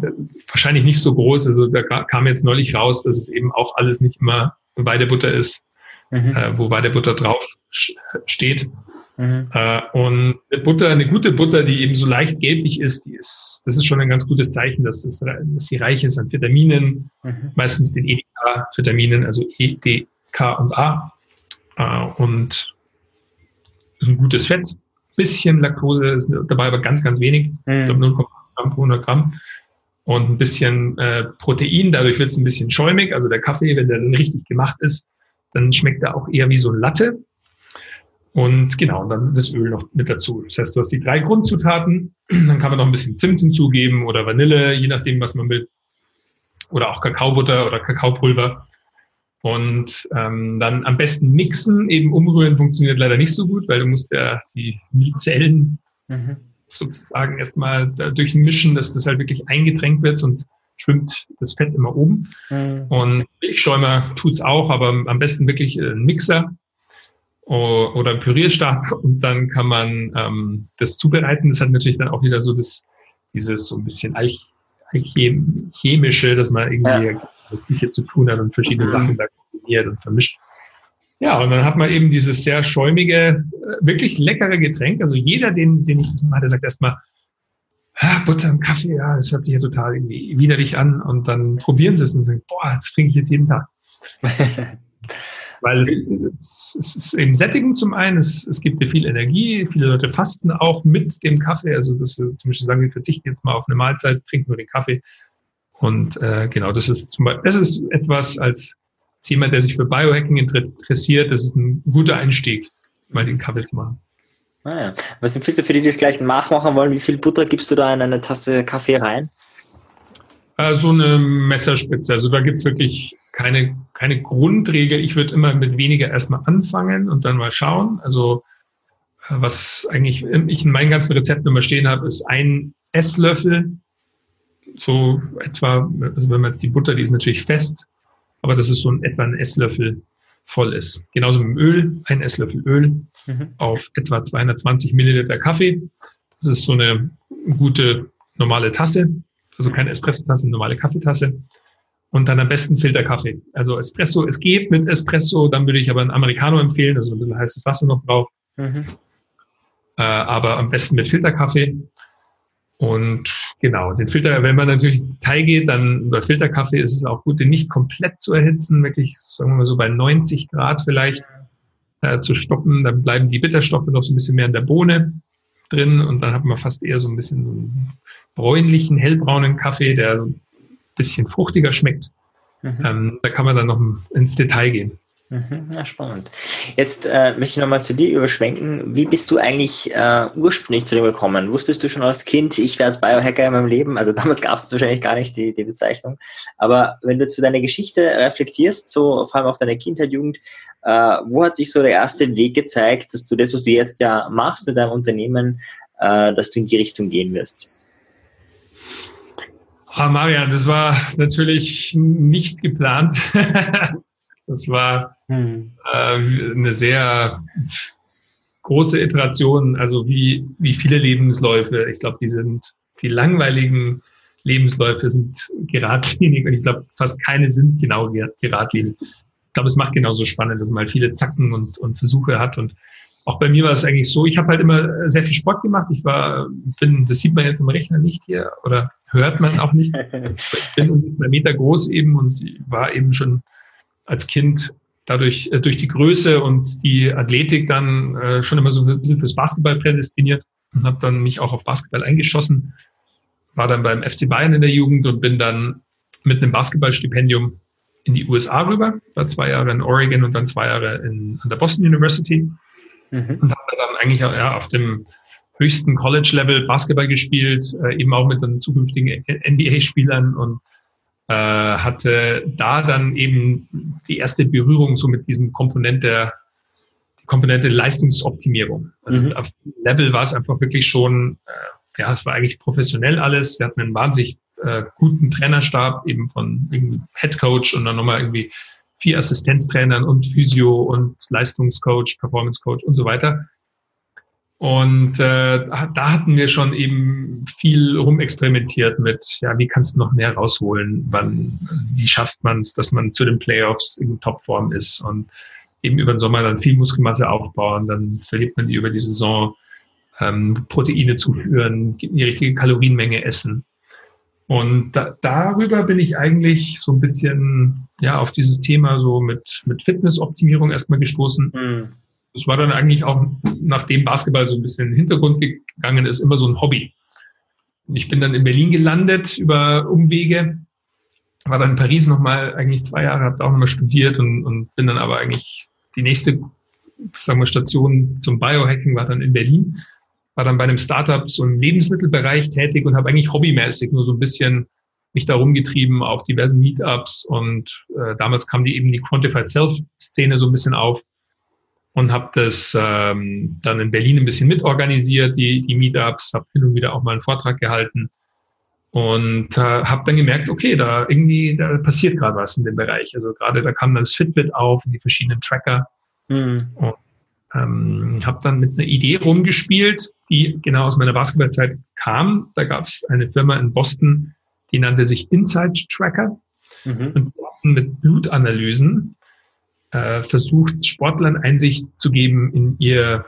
wahrscheinlich nicht so groß. Also da kam jetzt neulich raus, dass es eben auch alles nicht immer Weidebutter ist, mhm. äh, wo Weidebutter drauf steht. Mhm. Äh, und eine Butter, eine gute Butter, die eben so leicht gelblich ist, die ist, das ist schon ein ganz gutes Zeichen, dass, es, dass sie reich ist an Vitaminen, mhm. meistens den EDK-Vitaminen, also E, D, K und A. Äh, und ist ein gutes Fett. Bisschen Laktose ist dabei, aber ganz, ganz wenig. Mhm. Ich glaube 0,8 Gramm pro 100 Gramm. Und ein bisschen äh, Protein, dadurch wird es ein bisschen schäumig. Also der Kaffee, wenn der dann richtig gemacht ist, dann schmeckt er auch eher wie so ein Latte. Und genau, und dann das Öl noch mit dazu. Das heißt, du hast die drei Grundzutaten, dann kann man noch ein bisschen Zimt hinzugeben oder Vanille, je nachdem, was man will. Oder auch Kakaobutter oder Kakaopulver. Und ähm, dann am besten mixen, eben umrühren funktioniert leider nicht so gut, weil du musst ja die Zellen mhm sozusagen erstmal durchmischen, dass das halt wirklich eingetränkt wird, sonst schwimmt das Fett immer oben. Mhm. Und Milchschäumer tut's auch, aber am besten wirklich ein Mixer oder ein Pürierstab (laughs) und dann kann man ähm, das zubereiten. Das hat natürlich dann auch wieder so das, dieses so ein bisschen chemische, dass man irgendwie ja. Mit Küche zu tun hat und verschiedene mhm. Sachen da kombiniert und vermischt. Ja, und dann hat man eben dieses sehr schäumige, äh, wirklich leckere Getränk. Also jeder, den, den ich das mal hatte, sagt erstmal, ah, Butter im Kaffee, ja, das hört sich ja total irgendwie widerlich an. Und dann probieren sie es und sagen, boah, das trinke ich jetzt jeden Tag. (laughs) Weil es, es, es, ist eben sättigend zum einen, es, es gibt dir viel Energie, viele Leute fasten auch mit dem Kaffee. Also das, zum Beispiel sagen, wir verzichten jetzt mal auf eine Mahlzeit, trinken nur den Kaffee. Und äh, genau, das ist zum Beispiel, das ist etwas als jemand, der sich für Biohacking interessiert, das ist ein guter Einstieg, mal den Kaffee zu machen. Ah ja. Was empfiehlst du für die, die das gleich nachmachen wollen? Wie viel Butter gibst du da in eine Tasse Kaffee rein? Äh, so eine Messerspitze. Also da gibt es wirklich keine, keine Grundregel. Ich würde immer mit weniger erstmal anfangen und dann mal schauen. Also äh, was eigentlich ich in meinen ganzen Rezepten immer stehen habe, ist ein Esslöffel. So etwa, also wenn man jetzt die Butter, die ist natürlich fest, aber dass es so ein, etwa ein Esslöffel voll ist. Genauso mit dem Öl, ein Esslöffel Öl mhm. auf etwa 220 Milliliter Kaffee. Das ist so eine gute normale Tasse, also keine Espresso-Tasse, normale Kaffeetasse. Und dann am besten Filterkaffee. Also Espresso, es geht mit Espresso, dann würde ich aber einen Americano empfehlen, also ein bisschen heißes Wasser noch drauf. Mhm. Äh, aber am besten mit Filterkaffee. Und genau, den Filter, wenn man natürlich ins Detail geht, dann bei Filterkaffee ist es auch gut, den nicht komplett zu erhitzen, wirklich, sagen wir mal so bei 90 Grad vielleicht äh, zu stoppen. Dann bleiben die Bitterstoffe noch so ein bisschen mehr in der Bohne drin und dann hat man fast eher so ein bisschen so einen bräunlichen, hellbraunen Kaffee, der so ein bisschen fruchtiger schmeckt. Mhm. Ähm, da kann man dann noch ins Detail gehen. Mhm, ja, spannend. Jetzt äh, möchte ich nochmal zu dir überschwenken. Wie bist du eigentlich äh, ursprünglich zu dem gekommen? Wusstest du schon als Kind, ich werde Biohacker in meinem Leben? Also damals gab es wahrscheinlich gar nicht die, die Bezeichnung. Aber wenn du zu deiner Geschichte reflektierst, so vor allem auch deine Kindheit, Jugend, äh, wo hat sich so der erste Weg gezeigt, dass du das, was du jetzt ja machst mit deinem Unternehmen, äh, dass du in die Richtung gehen wirst? Ah, Marian, das war natürlich nicht geplant. (laughs) Das war hm. äh, eine sehr große Iteration, also wie, wie viele Lebensläufe. Ich glaube, die sind, die langweiligen Lebensläufe sind geradlinig und ich glaube, fast keine sind genau geradlinig. Ich glaube, es macht genauso spannend, dass man halt viele Zacken und, und Versuche hat und auch bei mir war es eigentlich so, ich habe halt immer sehr viel Sport gemacht. Ich war, bin, das sieht man jetzt im Rechner nicht hier oder hört man auch nicht. (laughs) Ich bin zwei Meter groß eben und war eben schon als Kind dadurch äh, durch die Größe und die Athletik dann äh, schon immer so ein bisschen fürs Basketball prädestiniert und habe dann mich auch auf Basketball eingeschossen. War dann beim FC Bayern in der Jugend und bin dann mit einem Basketballstipendium in die USA rüber. War zwei Jahre in Oregon und dann zwei Jahre in, an der Boston University. Mhm. Und habe dann eigentlich ja, auf dem höchsten College-Level Basketball gespielt, äh, eben auch mit den zukünftigen NBA-Spielern und hatte da dann eben die erste Berührung so mit diesem Komponente, die Komponente Leistungsoptimierung. Also mhm. auf Level war es einfach wirklich schon, äh, ja, es war eigentlich professionell alles. Wir hatten einen wahnsinnig äh, guten Trainerstab, eben von irgendwie Head Coach und dann nochmal irgendwie vier Assistenztrainern und Physio und Leistungscoach, Performance Coach und so weiter. Und äh, da hatten wir schon eben viel rumexperimentiert mit, ja, wie kannst du noch mehr rausholen? Wann, wie schafft man es, dass man zu den Playoffs in Topform ist und eben über den Sommer dann viel Muskelmasse aufbauen, dann verliert man die über die Saison, ähm, Proteine zuführen, die richtige Kalorienmenge essen. Und da, darüber bin ich eigentlich so ein bisschen ja auf dieses Thema so mit, mit Fitnessoptimierung erstmal gestoßen. Mhm das war dann eigentlich auch, nachdem Basketball so ein bisschen in den Hintergrund gegangen ist, immer so ein Hobby. Ich bin dann in Berlin gelandet über Umwege, war dann in Paris nochmal eigentlich zwei Jahre, habe da auch nochmal studiert und, und bin dann aber eigentlich die nächste, sagen wir, Station zum Biohacking war dann in Berlin. War dann bei einem Startup so im Lebensmittelbereich tätig und habe eigentlich hobbymäßig nur so ein bisschen mich da rumgetrieben auf diversen Meetups und äh, damals kam die eben die Quantified Self-Szene so ein bisschen auf und habe das ähm, dann in Berlin ein bisschen mitorganisiert, die, die Meetups, habe hin und wieder auch mal einen Vortrag gehalten Und äh, habe dann gemerkt, okay, da irgendwie da passiert gerade was in dem Bereich. Also gerade da kam das Fitbit auf, die verschiedenen Tracker. Mhm. Und ähm, habe dann mit einer Idee rumgespielt, die genau aus meiner Basketballzeit kam. Da gab es eine Firma in Boston, die nannte sich Inside Tracker. Mhm. Und mit Blutanalysen äh, versucht, Sportlern Einsicht zu geben in ihr,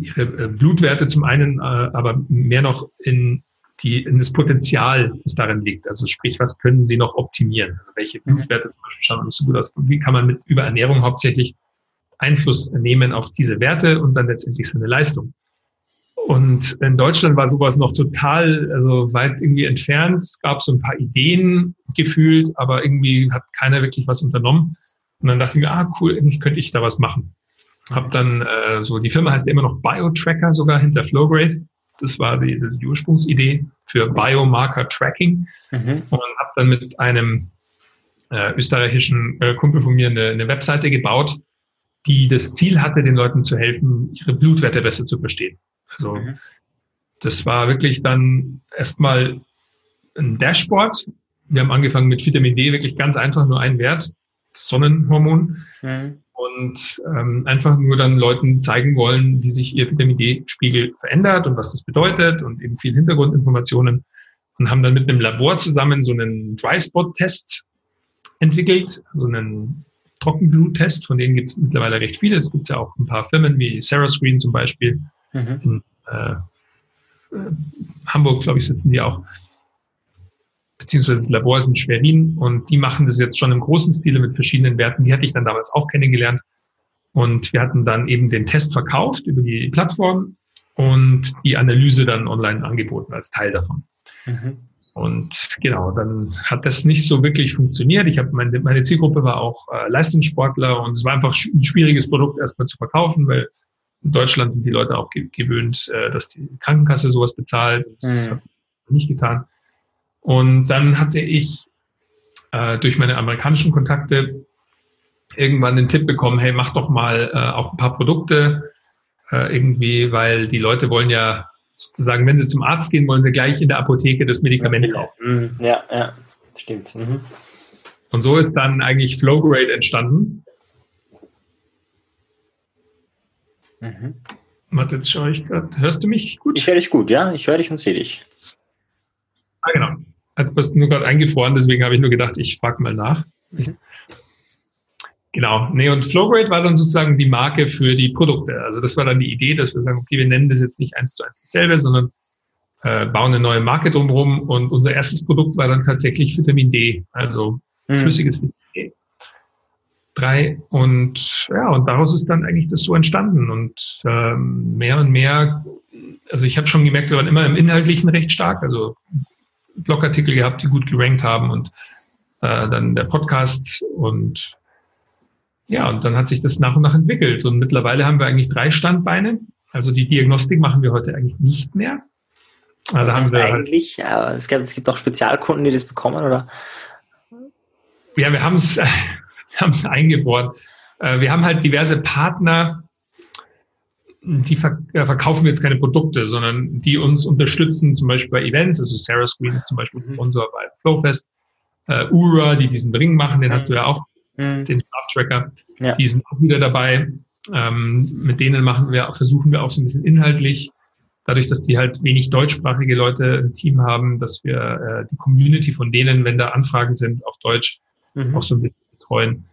ihre äh, Blutwerte zum einen, äh, aber mehr noch in die, in das Potenzial, das darin liegt. Also sprich, was können sie noch optimieren? Also welche mhm. Blutwerte zum Beispiel schauen nicht so gut aus? Wie kann man mit über Ernährung hauptsächlich Einfluss nehmen auf diese Werte und dann letztendlich seine Leistung? Und in Deutschland war sowas noch total, also weit irgendwie entfernt. Es gab so ein paar Ideen gefühlt, aber irgendwie hat keiner wirklich was unternommen. Und dann dachte ich mir, ah cool, irgendwie könnte ich da was machen. Hab dann äh, so, die Firma heißt ja immer noch BioTracker sogar hinter Flowgrade. Das war die, die Ursprungsidee für Biomarker Tracking mhm. und habe dann mit einem äh, österreichischen äh, Kumpel von mir eine, eine Webseite gebaut, die das Ziel hatte, den Leuten zu helfen, ihre Blutwerte besser zu verstehen. Also mhm. das war wirklich dann erstmal ein Dashboard. Wir haben angefangen mit Vitamin D, wirklich ganz einfach nur ein Wert, Sonnenhormon. Mhm und ähm, einfach nur dann Leuten zeigen wollen, wie sich ihr Vitamin D-Spiegel verändert und was das bedeutet und eben viel Hintergrundinformationen und haben dann mit einem Labor zusammen so einen Dry Spot Test entwickelt, so einen Trockenbluttest, von denen gibt es mittlerweile recht viele. Es gibt ja auch ein paar Firmen wie Sarah Screen zum Beispiel. Mhm. In äh, äh Hamburg, glaube ich, sitzen die auch beziehungsweise das Labor ist in Schwerin und die machen das jetzt schon im großen Stile mit verschiedenen Werten. Die hatte ich dann damals auch kennengelernt. Und wir hatten dann eben den Test verkauft über die Plattform und die Analyse dann online angeboten als Teil davon. Mhm. Und genau, dann hat das nicht so wirklich funktioniert. Ich habe meine, meine Zielgruppe war auch äh, Leistungssportler und es war einfach ein schwieriges Produkt erstmal zu verkaufen, weil in Deutschland sind die Leute auch ge gewöhnt, äh, dass die Krankenkasse sowas bezahlt. Das mhm. hat nicht getan. Und dann hatte ich äh, durch meine amerikanischen Kontakte irgendwann den Tipp bekommen, hey, mach doch mal äh, auch ein paar Produkte äh, irgendwie, weil die Leute wollen ja sozusagen, wenn sie zum Arzt gehen, wollen sie gleich in der Apotheke das Medikament kaufen. Mhm. Ja, ja, stimmt. Mhm. Und so ist dann eigentlich Flowgrade entstanden. Mhm. Warte, jetzt schaue ich gerade. Hörst du mich gut? Ich höre dich gut, ja. Ich höre dich und sehe dich. Ah, genau. Bist du nur gerade eingefroren, deswegen habe ich nur gedacht, ich frage mal nach. Mhm. Genau. Nee, und Flowgrade war dann sozusagen die Marke für die Produkte. Also das war dann die Idee, dass wir sagen, okay, wir nennen das jetzt nicht eins zu eins dasselbe, sondern äh, bauen eine neue Marke drumherum. Und unser erstes Produkt war dann tatsächlich Vitamin D, also mhm. flüssiges Vitamin D. Drei und ja, und daraus ist dann eigentlich das so entstanden. Und ähm, mehr und mehr, also ich habe schon gemerkt, wir waren immer im Inhaltlichen recht stark, also Blogartikel gehabt, die gut gerankt haben und äh, dann der Podcast und ja, und dann hat sich das nach und nach entwickelt. Und mittlerweile haben wir eigentlich drei Standbeine. Also die Diagnostik machen wir heute eigentlich nicht mehr. Also Was haben wir eigentlich? Halt, es, gibt, es gibt auch Spezialkunden, die das bekommen, oder? Ja, wir haben es (laughs) wir haben es eingebaut. Äh, wir haben halt diverse Partner, die verkaufen wir jetzt keine Produkte, sondern die uns unterstützen, zum Beispiel bei Events. Also Sarah Screen ist zum Beispiel mhm. Sponsor bei Flowfest. Uh, Ura, die diesen Ring machen, den hast du ja auch, mhm. den Schlaftracker. Ja. Die sind auch wieder dabei. Ähm, mit denen machen wir, versuchen wir auch so ein bisschen inhaltlich, dadurch, dass die halt wenig deutschsprachige Leute im Team haben, dass wir äh, die Community von denen, wenn da Anfragen sind auf Deutsch, mhm. auch so ein bisschen betreuen.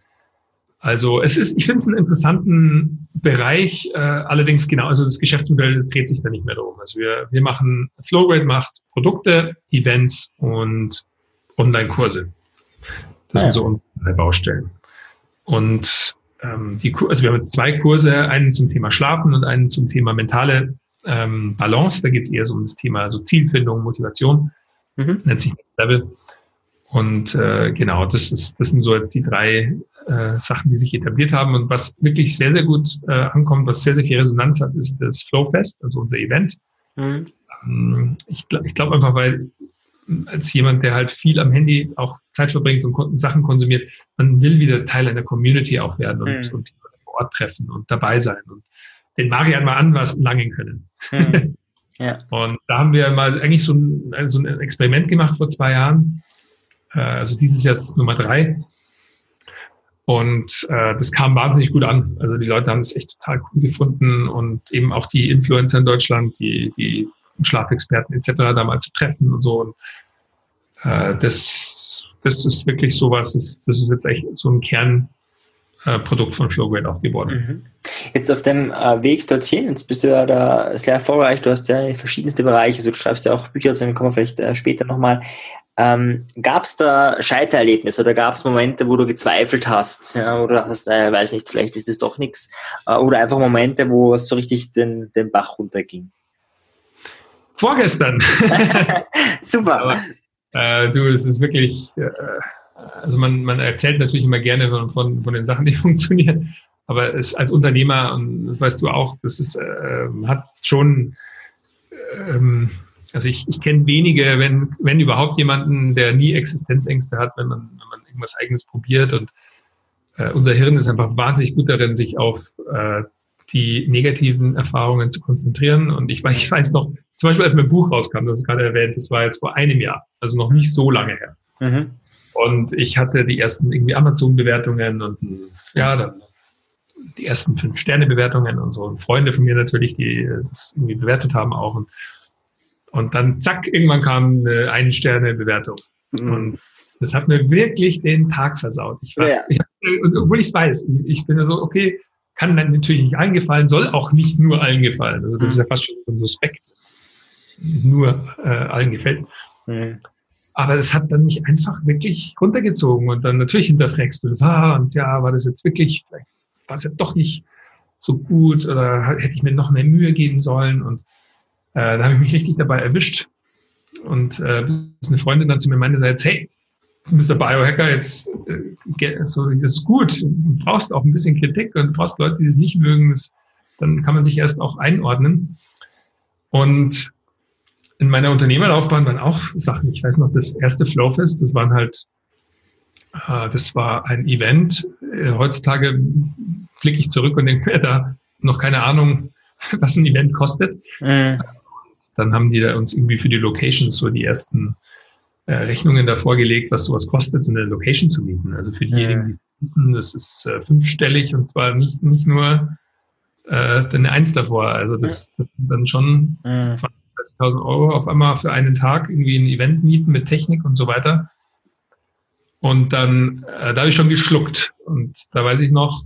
Also es ist, ich finde es einen interessanten Bereich, äh, allerdings genau, also das Geschäftsmodell dreht sich da nicht mehr darum. Also wir, wir machen, Flowrate macht Produkte, Events und Online-Kurse. Das ja. sind so unsere Baustellen. Und ähm, die, also wir haben jetzt zwei Kurse, einen zum Thema Schlafen und einen zum Thema mentale ähm, Balance. Da geht es eher so um das Thema also Zielfindung, Motivation, mhm. nennt sich Level. Und äh, genau, das, ist, das sind so jetzt die drei äh, Sachen, die sich etabliert haben. Und was wirklich sehr, sehr gut äh, ankommt, was sehr, sehr viel Resonanz hat, ist das Flowfest, also unser Event. Mhm. Ähm, ich ich glaube einfach, weil als jemand, der halt viel am Handy auch Zeit verbringt und Sachen konsumiert, man will wieder Teil einer Community auch werden und, mhm. und vor Ort treffen und dabei sein und den Marian mal an was langen können. Mhm. (laughs) Ja. Und da haben wir mal eigentlich so ein, so ein Experiment gemacht vor zwei Jahren. Äh, also dieses Jahr ist Nummer drei. Und äh, das kam wahnsinnig gut an. Also die Leute haben es echt total cool gefunden und eben auch die Influencer in Deutschland, die, die Schlafexperten etc. da mal zu treffen und so. Und, äh, das, das ist wirklich sowas, das, das ist jetzt echt so ein Kernprodukt äh, von Flowgrade auch geworden. Mhm. Jetzt auf dem äh, Weg dorthin, jetzt bist du ja da sehr erfolgreich, du hast ja verschiedenste Bereiche, also du schreibst ja auch Bücher, dann kommen wir vielleicht äh, später nochmal. Ähm, gab es da Scheitererlebnisse oder gab es Momente, wo du gezweifelt hast ja, oder hast, äh, weiß nicht, vielleicht ist es doch nichts äh, oder einfach Momente, wo es so richtig den, den Bach runterging? Vorgestern. (laughs) Super. Aber, äh, du, es ist wirklich, äh, also man, man erzählt natürlich immer gerne von, von, von den Sachen, die (laughs) funktionieren, aber es als Unternehmer, und das weißt du auch, das ist, äh, hat schon ähm, also ich, ich kenne wenige, wenn, wenn überhaupt jemanden, der nie Existenzängste hat, wenn man, wenn man irgendwas eigenes probiert. Und äh, unser Hirn ist einfach wahnsinnig gut darin, sich auf äh, die negativen Erfahrungen zu konzentrieren. Und ich, ich weiß noch, zum Beispiel als mein Buch rauskam, das ist gerade erwähnt, das war jetzt vor einem Jahr, also noch nicht so lange her. Mhm. Und ich hatte die ersten irgendwie Amazon-Bewertungen und ja, dann die ersten fünf Sterne-Bewertungen und so. Und Freunde von mir natürlich, die das irgendwie bewertet haben auch. Und und dann zack, irgendwann kam eine Ein-Sterne-Bewertung. Mhm. Und das hat mir wirklich den Tag versaut. Ich war, ja. ich, obwohl ich es weiß, ich, ich, bin ja so, okay, kann dann natürlich nicht allen gefallen, soll auch nicht nur allen gefallen. Also das mhm. ist ja fast schon ein Suspekt. Nur äh, allen gefällt. Mhm. Aber es hat dann mich einfach wirklich runtergezogen und dann natürlich hinterfragst du das, ah, und ja, war das jetzt wirklich, vielleicht war es ja doch nicht so gut oder hätte ich mir noch mehr Mühe geben sollen und äh, da habe ich mich richtig dabei erwischt. Und äh, eine Freundin dann zu mir meinte, jetzt, hey, du bist der Biohacker, jetzt äh, so, das ist gut. Du brauchst auch ein bisschen Kritik und du brauchst Leute, die es nicht mögen. Das, dann kann man sich erst auch einordnen. Und in meiner Unternehmerlaufbahn waren auch Sachen. Ich weiß noch, das erste Flowfest, das waren halt, äh, das war ein Event. Äh, heutzutage blicke ich zurück und denke, (laughs) da noch keine Ahnung, (laughs) was ein Event kostet. Mhm. Dann haben die da uns irgendwie für die Locations so die ersten äh, Rechnungen da vorgelegt, was sowas kostet, so eine Location zu mieten. Also für diejenigen, die wissen, das ist äh, fünfstellig und zwar nicht, nicht nur äh, eine Eins davor. Also das, das sind dann schon mhm. 20.000 Euro auf einmal für einen Tag irgendwie ein Event mieten mit Technik und so weiter. Und dann, äh, da habe ich schon geschluckt. Und da weiß ich noch,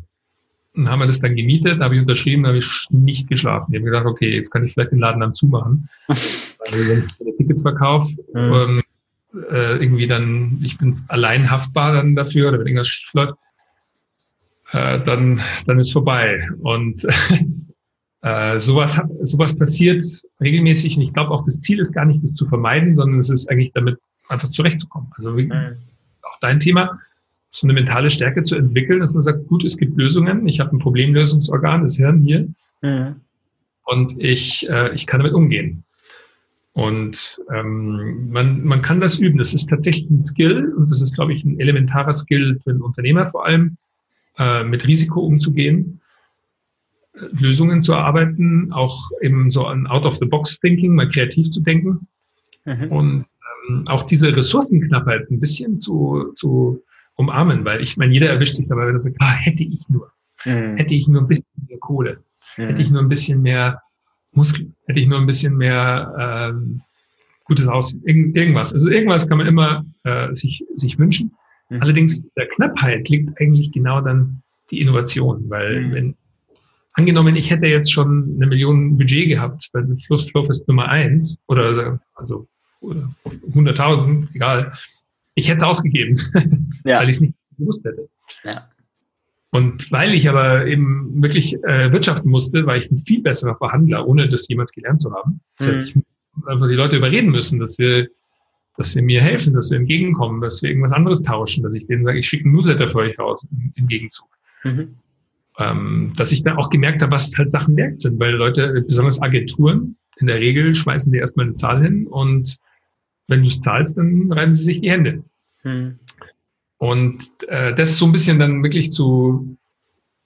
dann haben wir das dann gemietet, habe ich unterschrieben, habe ich nicht geschlafen. Ich habe gedacht, okay, jetzt kann ich vielleicht den Laden dann zumachen. (laughs) also wenn ich Tickets verkaufe, mhm. und, äh, irgendwie dann, ich bin allein haftbar dann dafür, oder wenn irgendwas schief läuft, äh, dann, dann ist vorbei. Und (laughs) äh, sowas, sowas passiert regelmäßig. Und ich glaube auch, das Ziel ist gar nicht, das zu vermeiden, sondern es ist eigentlich damit einfach zurechtzukommen. Also wie, mhm. auch dein Thema so eine mentale Stärke zu entwickeln, dass man sagt, gut, es gibt Lösungen, ich habe ein Problemlösungsorgan, das Hirn hier, mhm. und ich, äh, ich kann damit umgehen. Und ähm, man, man kann das üben. Das ist tatsächlich ein Skill und das ist, glaube ich, ein elementarer Skill für einen Unternehmer vor allem, äh, mit Risiko umzugehen, Lösungen zu erarbeiten, auch eben so an Out-of-the-Box-Thinking, mal kreativ zu denken mhm. und ähm, auch diese Ressourcenknappheit ein bisschen zu, zu umarmen, weil ich meine, jeder erwischt sich dabei, wenn er sagt, ah, hätte ich nur, mhm. hätte ich nur ein bisschen mehr Kohle, mhm. hätte ich nur ein bisschen mehr Muskeln, hätte ich nur ein bisschen mehr ähm, gutes Haus, irgend, irgendwas. Also irgendwas kann man immer äh, sich, sich wünschen. Mhm. Allerdings in der Knappheit liegt eigentlich genau dann die Innovation, weil mhm. wenn angenommen, ich hätte jetzt schon eine Million Budget gehabt bei Fluss Flowfest Nummer eins oder also 100.000, egal, ich hätte es ausgegeben, (laughs) ja. weil ich es nicht gewusst hätte. Ja. Und weil ich aber eben wirklich äh, wirtschaften musste, war ich ein viel besserer Verhandler, ohne das jemals gelernt zu haben. Das heißt, mhm. ich muss einfach die Leute überreden müssen, dass wir, dass sie mir helfen, dass sie entgegenkommen, dass wir irgendwas anderes tauschen, dass ich denen sage, ich schicke einen Newsletter für euch raus im, im Gegenzug. Mhm. Ähm, dass ich dann auch gemerkt habe, was halt Sachen wert sind, weil Leute, besonders Agenturen, in der Regel schmeißen die erstmal eine Zahl hin und wenn du es zahlst, dann reiben sie sich die Hände. Hm. Und äh, das so ein bisschen dann wirklich zu,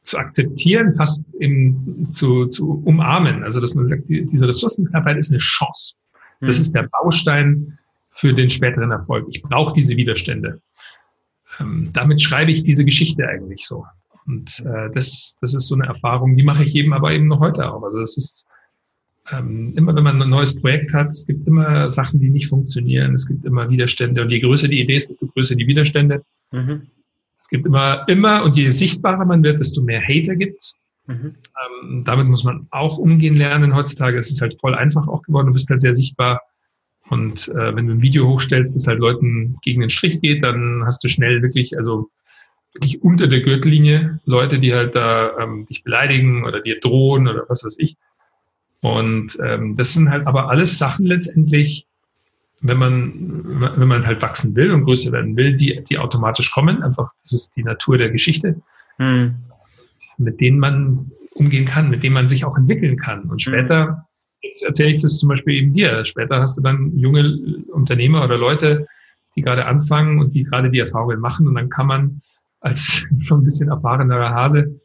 zu akzeptieren, fast eben zu, zu umarmen. Also dass man sagt, diese Ressourcenknappheit ist eine Chance. Das mhm. ist der Baustein für den späteren Erfolg. Ich brauche diese Widerstände. Ähm, damit schreibe ich diese Geschichte eigentlich so. Und äh, das, das ist so eine Erfahrung, die mache ich eben aber eben noch heute auch. Also es ist ähm, immer, wenn man ein neues Projekt hat, es gibt immer Sachen, die nicht funktionieren, es gibt immer Widerstände und je größer die Idee ist, desto größer die Widerstände. Mhm. Es gibt immer, immer und je sichtbarer man wird, desto mehr Hater gibt's. Mhm. Ähm, damit muss man auch umgehen lernen heutzutage. Es ist halt voll einfach auch geworden. Du bist halt sehr sichtbar. Und äh, wenn du ein Video hochstellst, das halt Leuten gegen den Strich geht, dann hast du schnell wirklich, also wirklich unter der Gürtellinie Leute, die halt da ähm, dich beleidigen oder dir drohen oder was weiß ich. Und ähm, das sind halt aber alles Sachen letztendlich, wenn man, wenn man halt wachsen will und größer werden will, die, die automatisch kommen. Einfach, das ist die Natur der Geschichte, hm. mit denen man umgehen kann, mit denen man sich auch entwickeln kann. Und später, hm. jetzt erzähle ich das zum Beispiel eben dir, später hast du dann junge Unternehmer oder Leute, die gerade anfangen und die gerade die Erfahrungen machen. Und dann kann man als (laughs) schon ein bisschen erfahrenerer Hase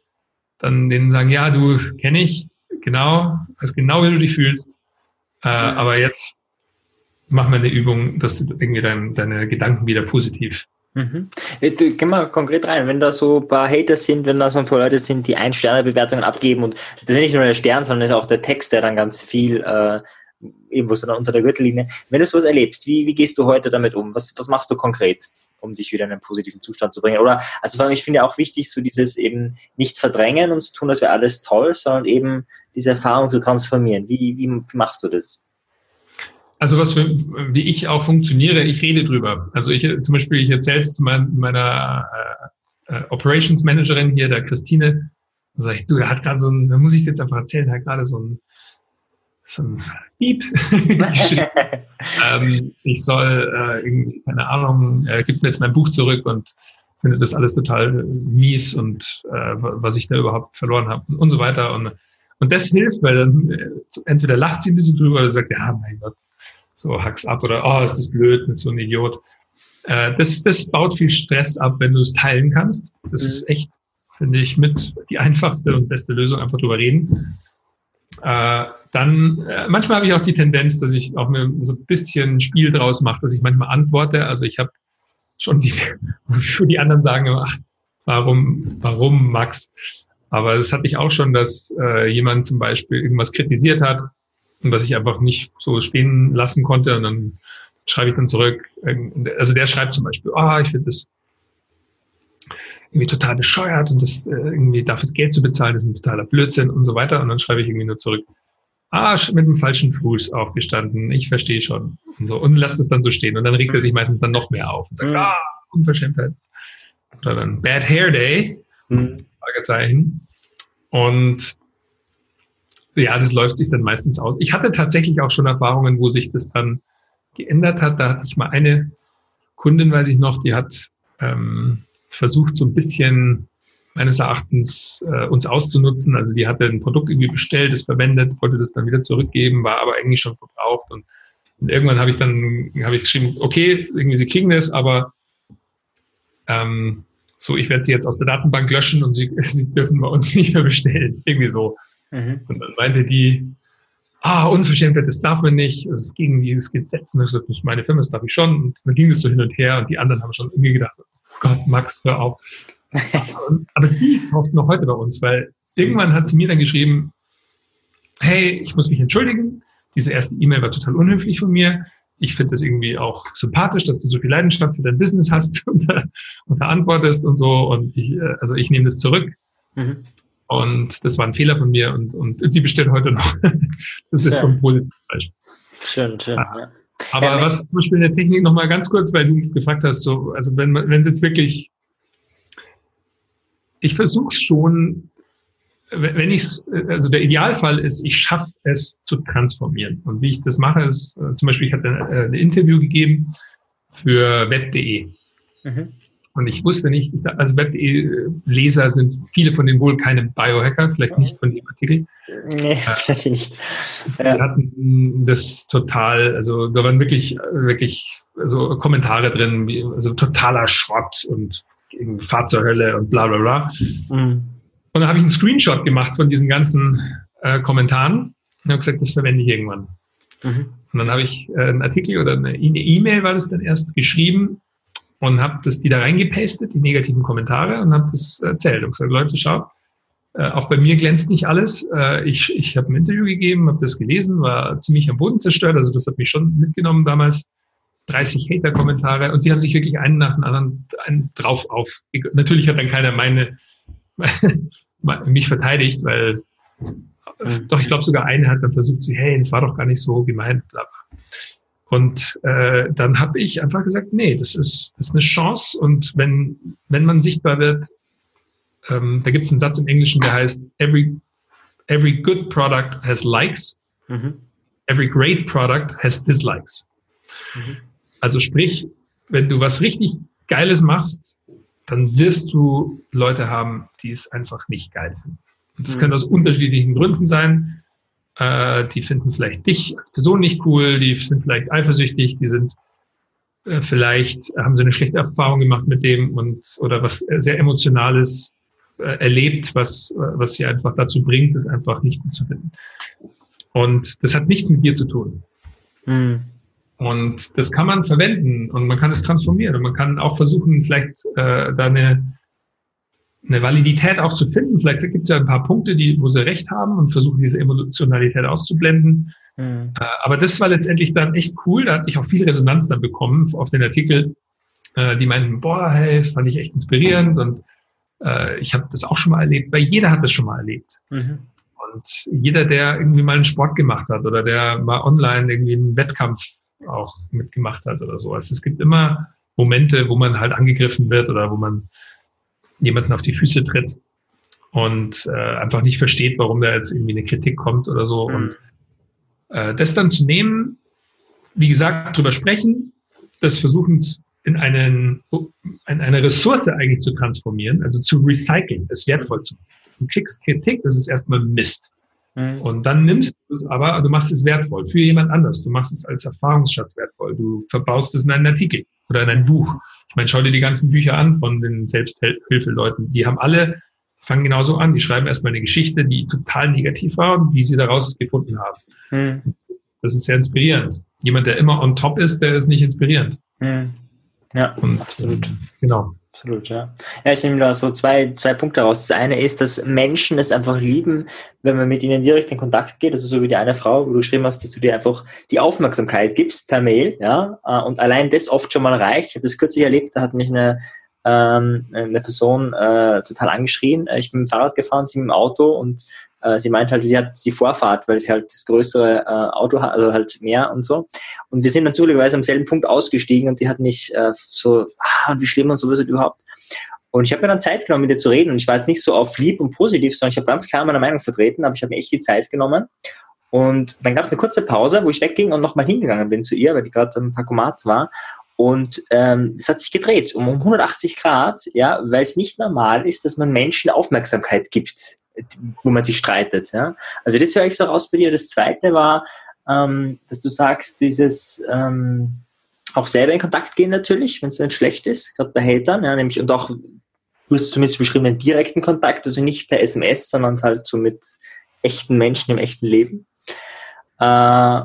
dann denen sagen, ja, du kenne ich, genau, weiß genau, wie du dich fühlst. Äh. Aber jetzt mach mal eine Übung, dass du irgendwie dein, deine Gedanken wieder positiv. Mhm. Gehen wir konkret rein, wenn da so ein paar Hater sind, wenn da so ein paar Leute sind, die Ein-Sterne-Bewertungen abgeben und das ist nicht nur der Stern, sondern ist auch der Text, der dann ganz viel äh, irgendwo so unter der Gürtellinie. Wenn du sowas erlebst, wie, wie gehst du heute damit um? Was, was machst du konkret, um dich wieder in einen positiven Zustand zu bringen? Oder, also vor allem, ich finde ja auch wichtig, so dieses eben nicht verdrängen und zu tun, das wäre alles toll, sondern eben diese Erfahrung zu transformieren. Wie, wie machst du das? Also was für, wie ich auch funktioniere, ich rede drüber. Also ich zum Beispiel, ich erzähle es mein, meiner äh, äh, Operations Managerin hier, der Christine, da sage ich, du, der hat gerade so ein, da muss ich jetzt einfach erzählen, der hat gerade so ein, so ein Beep. (laughs) ähm, ich soll, äh, irgendwie, keine Ahnung, er gibt mir jetzt mein Buch zurück und finde das alles total mies und äh, was ich da überhaupt verloren habe und so weiter. Und, und das hilft, weil dann äh, entweder lacht sie ein bisschen drüber oder sagt, ja, mein Gott, so hack's ab oder oh, ist das blöd mit so einem Idiot. Äh, das, das baut viel Stress ab, wenn du es teilen kannst. Das mhm. ist echt, finde ich, mit die einfachste und beste Lösung, einfach drüber reden. Äh, dann, äh, manchmal habe ich auch die Tendenz, dass ich auch mir so ein bisschen Spiel draus mache, dass ich manchmal antworte. Also ich habe schon die, (laughs) wo die anderen sagen, ach, warum, warum Max? Aber das hatte ich auch schon, dass äh, jemand zum Beispiel irgendwas kritisiert hat und was ich einfach nicht so stehen lassen konnte. Und dann schreibe ich dann zurück. Also der schreibt zum Beispiel, ah, oh, ich finde das irgendwie total bescheuert und das äh, irgendwie dafür Geld zu bezahlen, ist ein totaler Blödsinn und so weiter. Und dann schreibe ich irgendwie nur zurück, ah, mit dem falschen Fuß aufgestanden, ich verstehe schon. Und so. Und lasst es dann so stehen. Und dann regt er sich meistens dann noch mehr auf und sagt, mhm. ah, Unverschämtheit. Oder dann Bad Hair Day, mhm. Fragezeichen. Und ja, das läuft sich dann meistens aus. Ich hatte tatsächlich auch schon Erfahrungen, wo sich das dann geändert hat. Da hatte ich mal eine Kundin, weiß ich noch, die hat ähm, versucht, so ein bisschen meines Erachtens äh, uns auszunutzen. Also die hatte ein Produkt irgendwie bestellt, es verwendet, wollte das dann wieder zurückgeben, war aber eigentlich schon verbraucht. Und, und irgendwann habe ich dann habe ich geschrieben, okay, irgendwie sie kriegen das, aber ähm, so, ich werde sie jetzt aus der Datenbank löschen und sie, (laughs) sie dürfen bei uns nicht mehr bestellen. Irgendwie so. Mhm. Und dann meinte die, ah, Unverschämtheit, das darf man nicht, das ist gegen dieses Gesetz. Und ich sagte, meine Firma, das darf ich schon. Und dann ging es so hin und her und die anderen haben schon irgendwie gedacht, oh Gott, Max, hör auf. (laughs) aber die kauft noch heute bei uns, weil irgendwann hat sie mir dann geschrieben, hey, ich muss mich entschuldigen. Diese erste E-Mail war total unhöflich von mir. Ich finde das irgendwie auch sympathisch, dass du so viel Leidenschaft für dein Business hast (laughs) und, und verantwortest und so. Und ich, äh, also ich nehme das zurück. Mhm. Und das war ein Fehler von mir und, und die bestellt heute noch. (laughs) Das ist jetzt so ein positives Beispiel. Schön, schön. Ah. Ja. Aber ja, was zum Beispiel in der Technik nochmal ganz kurz, weil du gefragt hast, so, also wenn wenn es jetzt wirklich, ich versuche es schon, wenn ich also der Idealfall ist, ich schaffe es zu transformieren. Und wie ich das mache, ist äh, zum Beispiel, ich hatte ein, äh, ein Interview gegeben für web.de. Mhm. Und ich wusste nicht, also Web.de-Leser sind viele von denen wohl keine Biohacker, vielleicht nicht von dem Artikel. Nee, vielleicht nicht. Ja. Wir hatten das total, also da waren wirklich, wirklich so Kommentare drin, wie also totaler Schrott und Fahrt zur Hölle und bla bla bla. Mhm. Und dann habe ich einen Screenshot gemacht von diesen ganzen äh, Kommentaren und habe gesagt, das verwende ich irgendwann. Mhm. Und dann habe ich äh, einen Artikel oder eine E-Mail war das dann erst geschrieben und habe das die da reingepastet, die negativen Kommentare und habe das erzählt und gesagt, Leute, schaut, äh, auch bei mir glänzt nicht alles. Äh, ich ich habe ein Interview gegeben, habe das gelesen, war ziemlich am Boden zerstört. Also das hat mich schon mitgenommen damals. 30 Hater-Kommentare und die haben sich wirklich einen nach dem anderen einen drauf auf. Natürlich hat dann keiner meine mich verteidigt, weil mhm. doch ich glaube sogar einer hat dann versucht, so, hey, das war doch gar nicht so gemeint. Bla bla. Und äh, dann habe ich einfach gesagt, nee, das ist, das ist eine Chance. Und wenn, wenn man sichtbar wird, ähm, da gibt es einen Satz im Englischen, der heißt, every, every good product has likes, mhm. every great product has dislikes. Mhm. Also sprich, wenn du was richtig Geiles machst, dann wirst du Leute haben, die es einfach nicht geil finden. Und das mhm. kann aus unterschiedlichen Gründen sein. Äh, die finden vielleicht dich als Person nicht cool, die sind vielleicht eifersüchtig, die sind äh, vielleicht, haben sie eine schlechte Erfahrung gemacht mit dem und oder was sehr Emotionales äh, erlebt, was, was sie einfach dazu bringt, es einfach nicht gut zu finden. Und das hat nichts mit dir zu tun. Mhm. Und das kann man verwenden und man kann es transformieren und man kann auch versuchen, vielleicht äh, da eine, eine Validität auch zu finden. Vielleicht gibt es ja ein paar Punkte, die, wo sie recht haben und versuchen, diese Emotionalität auszublenden. Mhm. Äh, aber das war letztendlich dann echt cool. Da hatte ich auch viel Resonanz dann bekommen auf den Artikel. Äh, die meinten, boah, hey, fand ich echt inspirierend und äh, ich habe das auch schon mal erlebt, weil jeder hat das schon mal erlebt. Mhm. Und jeder, der irgendwie mal einen Sport gemacht hat oder der mal online irgendwie einen Wettkampf auch mitgemacht hat oder so. Also es gibt immer Momente, wo man halt angegriffen wird oder wo man jemanden auf die Füße tritt und äh, einfach nicht versteht, warum da jetzt irgendwie eine Kritik kommt oder so. Mhm. Und äh, das dann zu nehmen, wie gesagt, drüber sprechen, das versuchen in, einen, in eine Ressource eigentlich zu transformieren, also zu recyceln, es wertvoll zu machen. Du kriegst Kritik, das ist erstmal Mist. Mhm. Und dann nimmst du es aber, du machst es wertvoll für jemand anders. Du machst es als Erfahrungsschatz wertvoll. Du verbaust es in einen Artikel oder in ein Buch. Ich meine, schau dir die ganzen Bücher an von den Selbsthilfeleuten. Die haben alle, fangen genauso an. Die schreiben erstmal eine Geschichte, die total negativ war und wie sie daraus gefunden haben. Mhm. Das ist sehr inspirierend. Jemand, der immer on top ist, der ist nicht inspirierend. Mhm. Ja, und, absolut. Genau. Absolut, ja. Ja, ich nehme da so zwei, zwei Punkte raus. Das eine ist, dass Menschen es einfach lieben, wenn man mit ihnen direkt in Kontakt geht. Also so wie die eine Frau, wo du geschrieben hast, dass du dir einfach die Aufmerksamkeit gibst per Mail, ja. Äh, und allein das oft schon mal reicht. Ich habe das kürzlich erlebt, da hat mich eine, ähm, eine Person äh, total angeschrien. Ich bin mit dem Fahrrad gefahren, sie mit dem Auto und äh, sie meint halt, sie hat die Vorfahrt, weil sie halt das größere äh, Auto hat, also halt mehr und so. Und wir sind dann zufälligerweise am selben Punkt ausgestiegen und sie hat mich äh, so, ah, wie schlimm und so ist überhaupt. Und ich habe mir dann Zeit genommen, mit ihr zu reden. Und ich war jetzt nicht so auf lieb und positiv, sondern ich habe ganz klar meine Meinung vertreten, aber ich habe mir echt die Zeit genommen. Und dann gab es eine kurze Pause, wo ich wegging und nochmal hingegangen bin zu ihr, weil die gerade am Parkomat war. Und ähm, es hat sich gedreht um 180 Grad, ja, weil es nicht normal ist, dass man Menschen Aufmerksamkeit gibt wo man sich streitet. Ja? Also das höre ich so raus bei dir. Das zweite war, ähm, dass du sagst, dieses ähm, auch selber in Kontakt gehen natürlich, wenn es schlecht ist, gerade bei Hatern, ja, nämlich und auch, du hast zumindest beschrieben, einen direkten Kontakt, also nicht per SMS, sondern halt so mit echten Menschen im echten Leben. Äh,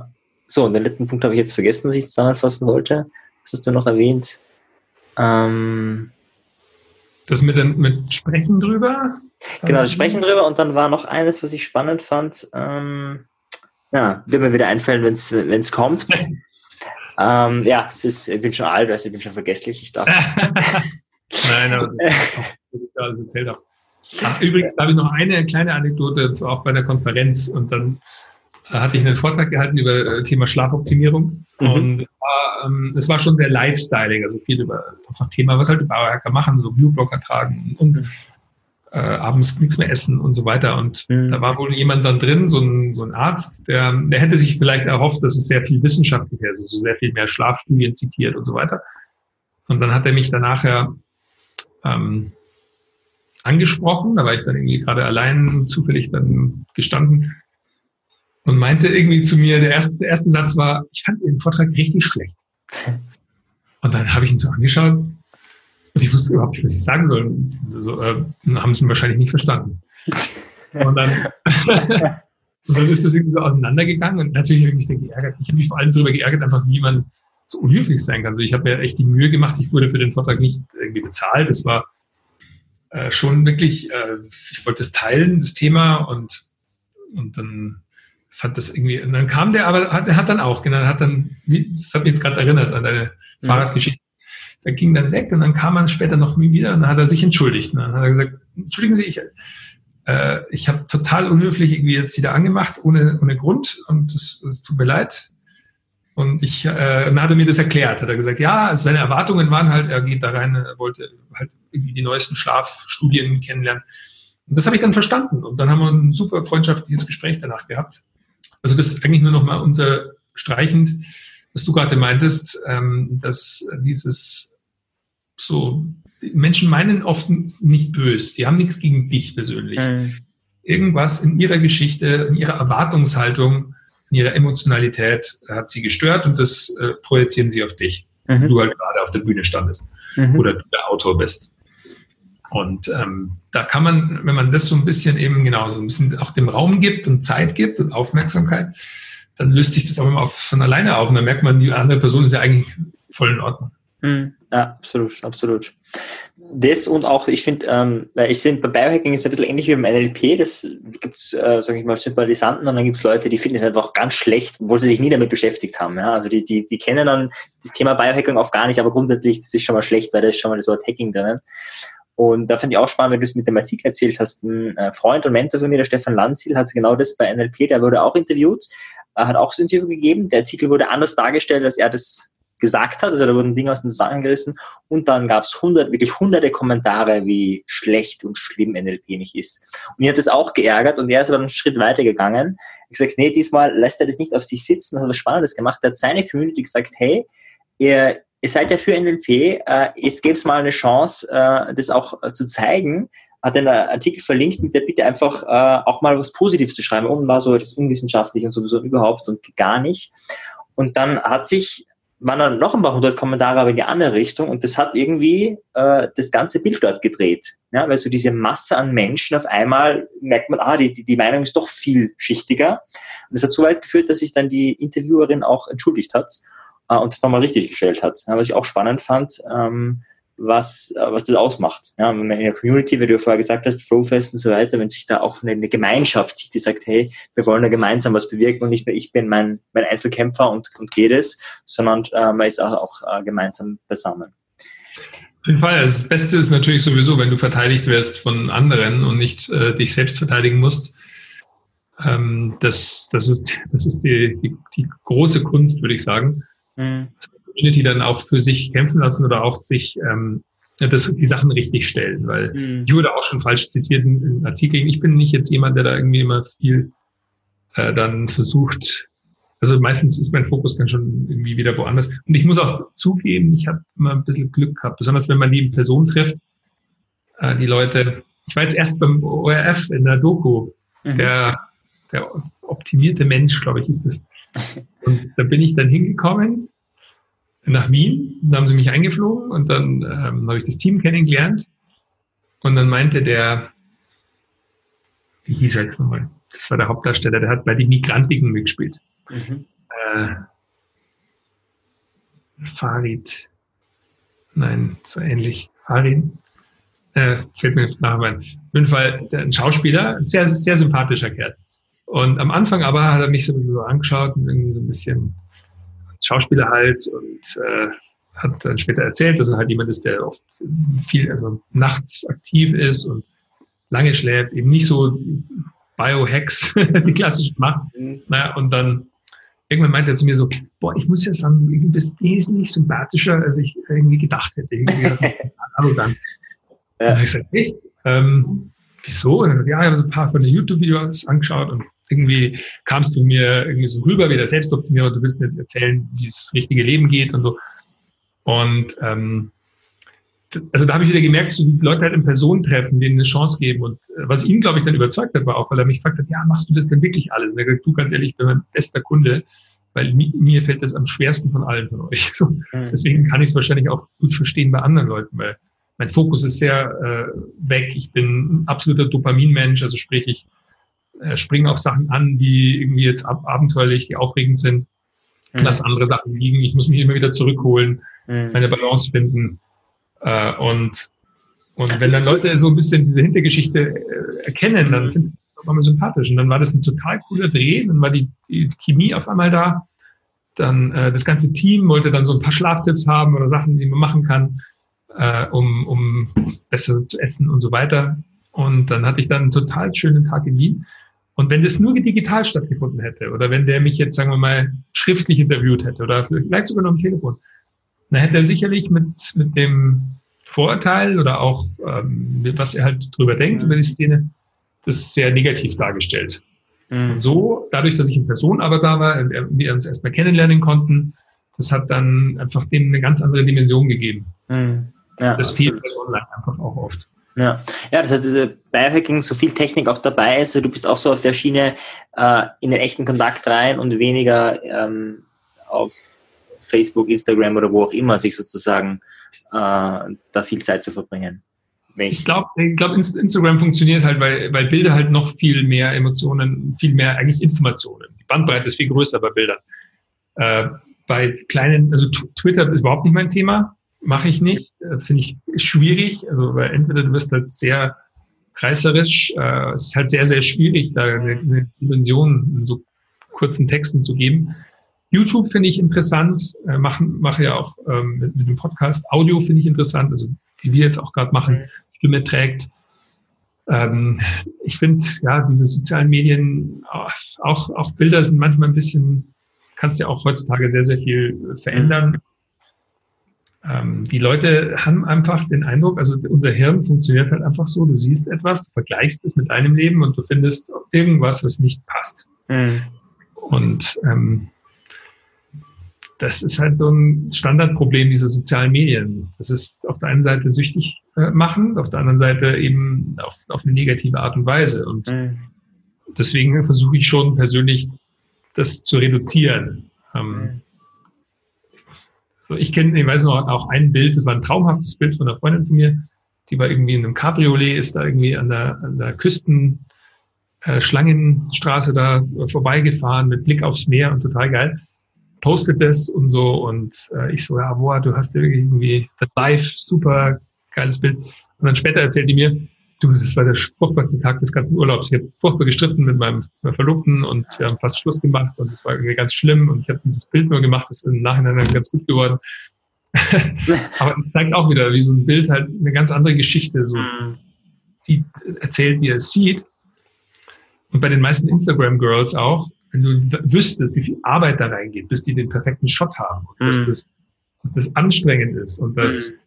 so, und den letzten Punkt habe ich jetzt vergessen, was ich zusammenfassen wollte. Was hast du noch erwähnt? Ähm, das mit, dem, mit Sprechen drüber? Genau, das Sprechen drüber und dann war noch eines, was ich spannend fand. Ähm, ja, wird mir wieder einfallen, wenn es kommt. (laughs) ähm, ja, es ist, ich bin schon alt, also ich bin schon vergesslich. Ich darf. (laughs) Nein, aber (laughs) alles erzählt habe. Ach, übrigens habe ich noch eine kleine Anekdote, auch bei der Konferenz. Und dann hatte ich einen Vortrag gehalten über äh, Thema Schlafoptimierung. Mhm. Und es war, ähm, es war schon sehr Lifestyling, also viel über einfach Thema, was halt die Bauhacker machen, so Blueblocker tragen und, und äh, abends nichts mehr essen und so weiter. Und mhm. da war wohl jemand dann drin, so ein, so ein Arzt, der, der hätte sich vielleicht erhofft, dass es sehr viel wissenschaftlicher ist, also sehr viel mehr Schlafstudien zitiert und so weiter. Und dann hat er mich danach ja ähm, angesprochen, da war ich dann irgendwie gerade allein zufällig dann gestanden und meinte irgendwie zu mir, der erste, der erste Satz war, ich fand Ihren Vortrag richtig schlecht. (laughs) Und dann habe ich ihn so angeschaut und ich wusste überhaupt nicht, was ich sagen soll. Also, äh, haben sie ihn wahrscheinlich nicht verstanden. (laughs) Und dann, (laughs) und dann ist das irgendwie so auseinandergegangen und natürlich habe ich mich da geärgert. Ich habe mich vor allem darüber geärgert, einfach wie man so unhöflich sein kann. Also ich habe mir echt die Mühe gemacht, ich wurde für den Vortrag nicht irgendwie bezahlt. Es war äh, schon wirklich, äh, ich wollte es teilen, das Thema, und, und dann fand das irgendwie, und dann kam der, aber hat, der hat dann auch, genau, hat dann, das hat mich jetzt gerade erinnert an deine mhm. Fahrradgeschichte. Der ging dann weg und dann kam man später noch wieder und dann hat er sich entschuldigt. Und dann hat er gesagt, entschuldigen Sie, ich, äh, ich habe total unhöflich irgendwie jetzt wieder angemacht, ohne, ohne Grund und es tut mir leid. Und ich, äh, dann hat er mir das erklärt, hat er gesagt, ja, also seine Erwartungen waren halt, er geht da rein, er wollte halt irgendwie die neuesten Schlafstudien kennenlernen. Und das habe ich dann verstanden. Und dann haben wir ein super freundschaftliches Gespräch danach gehabt. Also das eigentlich nur nochmal unterstreichend, was du gerade meintest, ähm, dass dieses so, Menschen meinen oft nicht böse, die haben nichts gegen dich persönlich. Mhm. Irgendwas in ihrer Geschichte, in ihrer Erwartungshaltung in ihrer Emotionalität hat sie gestört und das äh, projizieren sie auf dich. Mhm. Du halt gerade auf der Bühne standest mhm. oder du der Autor bist. Und ähm, da kann man, wenn man das so ein bisschen eben genau so ein bisschen auch dem Raum gibt und Zeit gibt und Aufmerksamkeit, dann löst sich das auch immer auf, von alleine auf und dann merkt man, die andere Person ist ja eigentlich voll in Ordnung. Mhm. Ja, absolut, absolut. Das und auch, ich finde, ähm, ich finde, bei Biohacking ist es ein bisschen ähnlich wie beim NLP. Das gibt es, äh, sage ich mal, Sympathisanten und dann gibt es Leute, die finden es einfach ganz schlecht, obwohl sie sich nie damit beschäftigt haben. Ja? Also die, die, die kennen dann das Thema Biohacking auch gar nicht, aber grundsätzlich das ist schon mal schlecht, weil da ist schon mal das Wort Hacking drinnen. Und da finde ich auch spannend, wenn du es mit dem Artikel erzählt hast. Ein äh, Freund und Mentor von mir, der Stefan Lanzil, hat genau das bei NLP, der wurde auch interviewt, hat auch das Interview gegeben. Der Artikel wurde anders dargestellt, als er das gesagt hat. Also da wurden Dinge aus den Zusammenhang gerissen und dann gab es hundert, wirklich hunderte Kommentare, wie schlecht und schlimm NLP nicht ist. Und ihn hat das auch geärgert und er ist aber einen Schritt weiter gegangen. Ich gesagt, nee, diesmal lässt er das nicht auf sich sitzen, hat was Spannendes gemacht. Er hat seine Community gesagt, hey, ihr, ihr seid ja für NLP, äh, jetzt gäbe es mal eine Chance, äh, das auch äh, zu zeigen. Hat einen Artikel verlinkt mit der Bitte einfach äh, auch mal was Positives zu schreiben und war so das unwissenschaftlich und sowieso überhaupt und gar nicht. Und dann hat sich waren dann noch ein paar hundert Kommentare aber in die andere Richtung und das hat irgendwie äh, das ganze Bild dort gedreht. Ja, weil so diese Masse an Menschen auf einmal merkt man, ah, die, die, Meinung ist doch vielschichtiger. Und das hat so weit geführt, dass sich dann die Interviewerin auch entschuldigt hat äh, und nochmal richtig gestellt hat. Ja, was ich auch spannend fand, ähm, was, äh, was das ausmacht. Ja, wenn man in der Community, wie du ja vorher gesagt hast, Flowfest und so weiter, wenn sich da auch eine, eine, Gemeinschaft sieht, die sagt, hey, wir wollen da gemeinsam was bewirken und nicht nur ich bin mein, mein Einzelkämpfer und, und geht es, sondern äh, man ist auch, auch äh, gemeinsam beisammen. Auf jeden Fall. Also das Beste ist natürlich sowieso, wenn du verteidigt wirst von anderen und nicht äh, dich selbst verteidigen musst. Ähm, das, das ist, das ist die, die, die große Kunst, würde ich sagen. Mhm. Community dann auch für sich kämpfen lassen oder auch sich ähm, das, die Sachen richtig stellen, weil mhm. ich wurde auch schon falsch zitiert in, in, Artikeln. Ich bin nicht jetzt jemand, der da irgendwie immer viel äh, dann versucht. Also meistens ist mein Fokus dann schon irgendwie wieder woanders. Und ich muss auch zugeben, ich habe immer ein bisschen Glück gehabt, besonders wenn man die in Person trifft. Äh, die Leute, ich war jetzt erst beim ORF in der Doku, mhm. der, der optimierte Mensch, glaube ich, ist das. Und da bin ich dann hingekommen nach Wien. Da haben sie mich eingeflogen und dann ähm, habe ich das Team kennengelernt. Und dann meinte der, wie hieß er jetzt nochmal? Das war der Hauptdarsteller, der hat bei den Migrantiken mitgespielt. Mhm. Äh, Farid. Nein, so ähnlich. Farid. Äh, fällt mir nachher ein. Auf jeden Fall ein Schauspieler, ein sehr, sehr sympathischer Kerl. Und am Anfang aber hat er mich so, angeschaut und irgendwie so ein bisschen Schauspieler halt und äh, hat dann später erzählt, dass er halt jemand ist, der oft viel, also nachts aktiv ist und lange schläft, eben nicht so Biohacks, (laughs) die klassisch macht. Mhm. Naja, und dann irgendwann meinte er zu mir so, boah, ich muss ja sagen, du bist wesentlich sympathischer, als ich irgendwie gedacht hätte. Irgendwie (laughs) arrogant. Ja. Und ich gesagt, hey, ähm, wieso? Und dann, ja, ich habe so ein paar von den YouTube-Videos angeschaut und irgendwie kamst du mir irgendwie so rüber wie der Selbstoptimierer, du willst mir jetzt erzählen, wie das richtige Leben geht und so. Und ähm, also da habe ich wieder gemerkt, so die Leute halt in Person treffen, denen eine Chance geben. Und äh, was ihn, glaube ich, dann überzeugt hat, war auch, weil er mich gefragt hat, ja, machst du das denn wirklich alles? Und er gesagt, du ganz ehrlich, ich bin mein bester Kunde, weil mi mir fällt das am schwersten von allen von euch. Mhm. Deswegen kann ich es wahrscheinlich auch gut verstehen bei anderen Leuten, weil mein Fokus ist sehr äh, weg. Ich bin ein absoluter Dopaminmensch, also sprich, ich äh, springe auf Sachen an, die irgendwie jetzt ab abenteuerlich, die aufregend sind. Mhm. Lass andere Sachen liegen. Ich muss mich immer wieder zurückholen, mhm. meine Balance finden. Äh, und, und wenn dann Leute so ein bisschen diese Hintergeschichte äh, erkennen, dann finde ich das immer sympathisch. Und dann war das ein total cooler Dreh, dann war die, die Chemie auf einmal da. Dann äh, das ganze Team wollte dann so ein paar Schlaftipps haben oder Sachen, die man machen kann, äh, um, um besser zu essen und so weiter. Und dann hatte ich dann einen total schönen Tag in Wien. Und wenn das nur digital stattgefunden hätte oder wenn der mich jetzt, sagen wir mal, schriftlich interviewt hätte oder vielleicht sogar noch am Telefon, dann hätte er sicherlich mit, mit dem Vorurteil oder auch, ähm, was er halt drüber denkt, über die Szene, das sehr negativ dargestellt. Mhm. Und so, dadurch, dass ich in Person aber da war, wir uns erstmal kennenlernen konnten, das hat dann einfach dem eine ganz andere Dimension gegeben. Mhm. Ja, das fehlt online einfach auch oft. Ja. ja, das heißt, diese Biohacking, so viel Technik auch dabei ist, du bist auch so auf der Schiene äh, in den echten Kontakt rein und weniger ähm, auf Facebook, Instagram oder wo auch immer sich sozusagen äh, da viel Zeit zu verbringen. Ich glaube, ich glaub, Instagram funktioniert halt, weil, weil Bilder halt noch viel mehr Emotionen, viel mehr eigentlich Informationen. Die Bandbreite ist viel größer bei Bildern. Äh, bei kleinen, also Twitter ist überhaupt nicht mein Thema mache ich nicht, äh, finde ich schwierig. Also weil entweder du bist halt sehr reißerisch, äh, es ist halt sehr, sehr schwierig, da eine, eine Dimension in so kurzen Texten zu geben. YouTube finde ich interessant, äh, machen, mache ja auch ähm, mit, mit dem Podcast. Audio finde ich interessant, also wie wir jetzt auch gerade machen, Stimme trägt. Ähm, ich finde, ja, diese sozialen Medien, auch, auch Bilder sind manchmal ein bisschen, kannst ja auch heutzutage sehr, sehr viel verändern ähm, die Leute haben einfach den Eindruck, also unser Hirn funktioniert halt einfach so, du siehst etwas, du vergleichst es mit einem Leben und du findest irgendwas, was nicht passt. Mhm. Und ähm, das ist halt so ein Standardproblem dieser sozialen Medien. Das ist auf der einen Seite süchtig äh, machend, auf der anderen Seite eben auf, auf eine negative Art und Weise. Und mhm. deswegen versuche ich schon persönlich, das zu reduzieren. Ähm, mhm. So, ich kenne, ich weiß noch, auch ein Bild, das war ein traumhaftes Bild von einer Freundin von mir, die war irgendwie in einem Cabriolet, ist da irgendwie an der, an der Küsten, äh, Schlangenstraße da vorbeigefahren mit Blick aufs Meer und total geil. Postet das und so und äh, ich so, ja, boah, du hast irgendwie das live, super geiles Bild. Und dann später erzählt die mir, du, das war der furchtbarste Tag des ganzen Urlaubs. Ich habe furchtbar gestritten mit meinem Verlobten und wir haben fast Schluss gemacht und es war irgendwie ganz schlimm und ich habe dieses Bild nur gemacht, das ist im Nachhinein dann ganz gut geworden. (laughs) Aber es zeigt auch wieder, wie so ein Bild halt eine ganz andere Geschichte so mhm. sieht, erzählt, wie er es sieht. Und bei den meisten Instagram-Girls auch, wenn du wüsstest, wie viel Arbeit da reingeht, bis die den perfekten Shot haben und dass, mhm. das, dass das anstrengend ist und dass mhm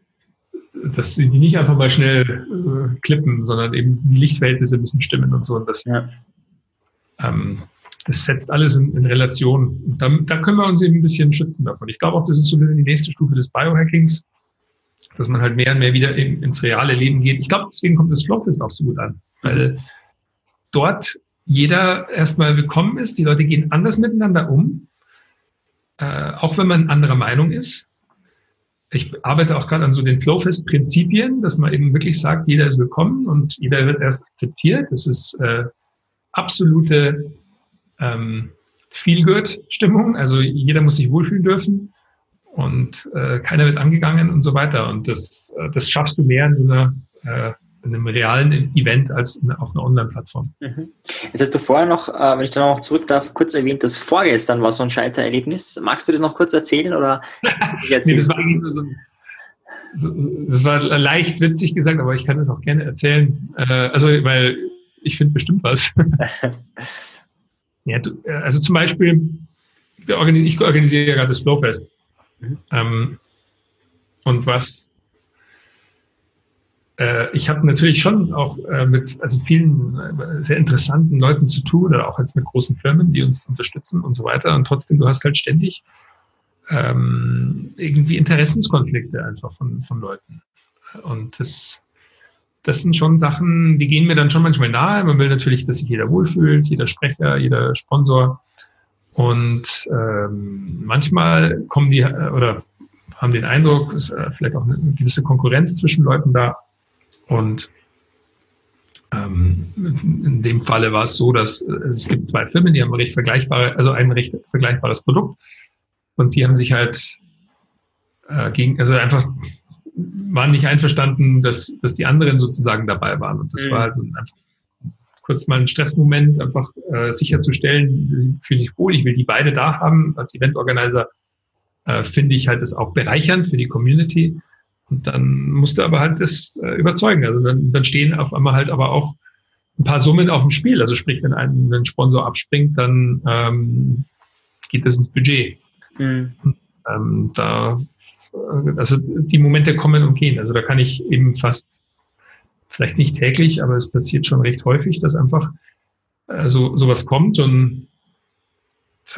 dass sie die nicht einfach mal schnell äh, klippen, sondern eben die Lichtverhältnisse müssen stimmen und so. Und das, ja. ähm, das setzt alles in, in Relation. Und da, da können wir uns eben ein bisschen schützen davon. Ich glaube auch, das ist so die nächste Stufe des Biohackings, dass man halt mehr und mehr wieder in, ins reale Leben geht. Ich glaube, deswegen kommt das Flowfest auch so gut an, weil dort jeder erstmal willkommen ist. Die Leute gehen anders miteinander um, äh, auch wenn man anderer Meinung ist ich arbeite auch gerade an so den Flowfest-Prinzipien, dass man eben wirklich sagt, jeder ist willkommen und jeder wird erst akzeptiert. Das ist äh, absolute ähm, Feel-Good-Stimmung. Also jeder muss sich wohlfühlen dürfen und äh, keiner wird angegangen und so weiter. Und das, äh, das schaffst du mehr in so einer äh, einem realen Event als auf einer Online-Plattform. Mhm. Jetzt hast du vorher noch, äh, wenn ich da noch zurück darf, kurz erwähnt, dass vorgestern war so ein Scheitererlebnis. Magst du das noch kurz erzählen? Oder (laughs) nee, das war so das war leicht witzig gesagt, aber ich kann das auch gerne erzählen. Äh, also, weil ich finde bestimmt was. (laughs) ja, du, äh, also zum Beispiel, ich organisiere ja gerade das Flowfest. Mhm. Ähm, und was ich habe natürlich schon auch äh, mit also vielen äh, sehr interessanten Leuten zu tun oder auch jetzt mit großen Firmen, die uns unterstützen und so weiter. Und trotzdem, du hast halt ständig ähm, irgendwie Interessenskonflikte einfach von, von Leuten. Und das, das sind schon Sachen, die gehen mir dann schon manchmal nahe. Man will natürlich, dass sich jeder wohlfühlt, jeder Sprecher, jeder Sponsor. Und ähm, manchmal kommen die, oder haben den Eindruck, es ist äh, vielleicht auch eine gewisse Konkurrenz zwischen Leuten da. Und ähm, in dem Falle war es so, dass äh, es gibt zwei Firmen, die haben recht vergleichbare, also ein recht vergleichbares Produkt. Und die haben sich halt äh, gegen, also einfach waren nicht einverstanden, dass, dass die anderen sozusagen dabei waren. Und das mhm. war also einfach kurz mal ein Stressmoment, einfach äh, sicherzustellen, sie fühlen sich wohl, ich will die beide da haben. Als Eventorganizer äh, finde ich halt das auch bereichernd für die Community. Und dann musst du aber halt das äh, überzeugen. Also dann, dann stehen auf einmal halt aber auch ein paar Summen auf dem Spiel. Also sprich, wenn ein, ein Sponsor abspringt, dann ähm, geht das ins Budget. Mhm. Ähm, da also die Momente kommen und gehen. Also da kann ich eben fast, vielleicht nicht täglich, aber es passiert schon recht häufig, dass einfach äh, so sowas kommt, so ein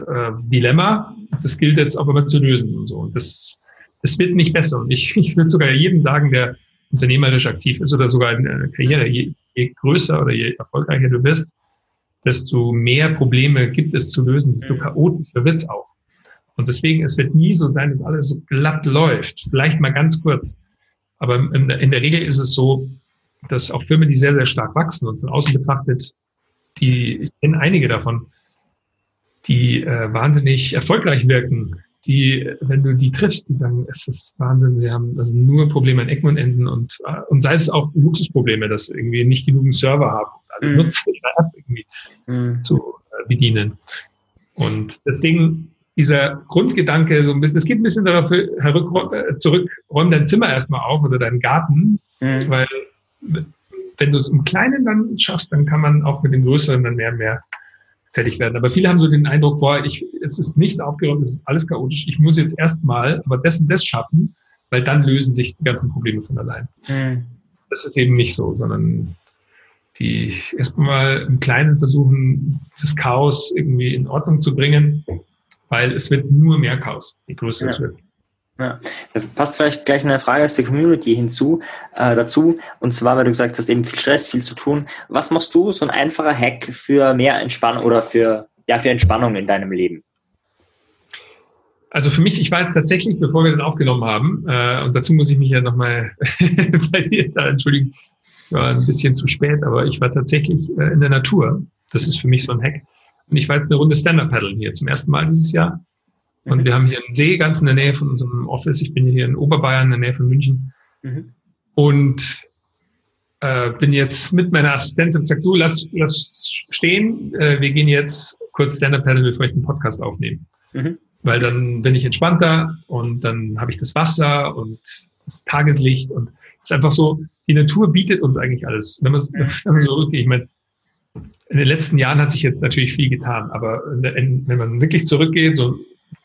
äh, Dilemma, das gilt jetzt auch immer zu lösen und so. Und das, das wird nicht besser. Und ich, (laughs) ich würde sogar jedem sagen, der unternehmerisch aktiv ist oder sogar in der Karriere, je, je größer oder je erfolgreicher du bist, desto mehr Probleme gibt es zu lösen, desto mhm. chaotischer wird's auch. Und deswegen, es wird nie so sein, dass alles so glatt läuft. Vielleicht mal ganz kurz. Aber in der, in der Regel ist es so, dass auch Firmen, die sehr, sehr stark wachsen und von außen betrachtet, die, ich kenne einige davon, die äh, wahnsinnig erfolgreich wirken, die, wenn du die triffst, die sagen, es ist Wahnsinn, wir haben also nur Probleme an Ecken und Enden und, äh, und sei es auch Luxusprobleme, dass irgendwie nicht genug Server haben, alle mhm. Nutzer ihre App irgendwie mhm. zu äh, bedienen. Und deswegen dieser Grundgedanke so ein bisschen, es geht ein bisschen darauf äh, zurück, räum dein Zimmer erstmal auf oder deinen Garten, mhm. weil wenn du es im Kleinen dann schaffst, dann kann man auch mit dem Größeren dann mehr und mehr fertig werden. Aber viele haben so den Eindruck, boah, ich, es ist nichts aufgeräumt, es ist alles chaotisch. Ich muss jetzt erstmal aber dessen das schaffen, weil dann lösen sich die ganzen Probleme von allein. Mhm. Das ist eben nicht so, sondern die erstmal im Kleinen versuchen, das Chaos irgendwie in Ordnung zu bringen weil es wird nur mehr Chaos, je größer ja. es wird. Ja, da passt vielleicht gleich eine Frage aus der Community hinzu, äh, dazu. Und zwar, weil du gesagt hast, eben viel Stress, viel zu tun. Was machst du, so ein einfacher Hack für mehr Entspannung oder für, ja, für Entspannung in deinem Leben? Also für mich, ich war jetzt tatsächlich, bevor wir den aufgenommen haben, äh, und dazu muss ich mich ja nochmal (laughs) bei dir da entschuldigen, war ein bisschen zu spät, aber ich war tatsächlich äh, in der Natur. Das ist für mich so ein Hack. Und ich war jetzt eine Runde Stand-Up-Paddeln hier zum ersten Mal dieses Jahr. Und mhm. wir haben hier einen See ganz in der Nähe von unserem Office. Ich bin hier in Oberbayern, in der Nähe von München. Mhm. Und äh, bin jetzt mit meiner Assistentin und gesagt, du, lass, lass stehen. Äh, wir gehen jetzt kurz Stand-Up-Paddeln, bevor ich den Podcast aufnehme. Mhm. Weil dann bin ich entspannter und dann habe ich das Wasser und das Tageslicht und es ist einfach so, die Natur bietet uns eigentlich alles. Wenn man, (laughs) man so rückgeht, ich meine, in den letzten Jahren hat sich jetzt natürlich viel getan, aber wenn man wirklich zurückgeht, so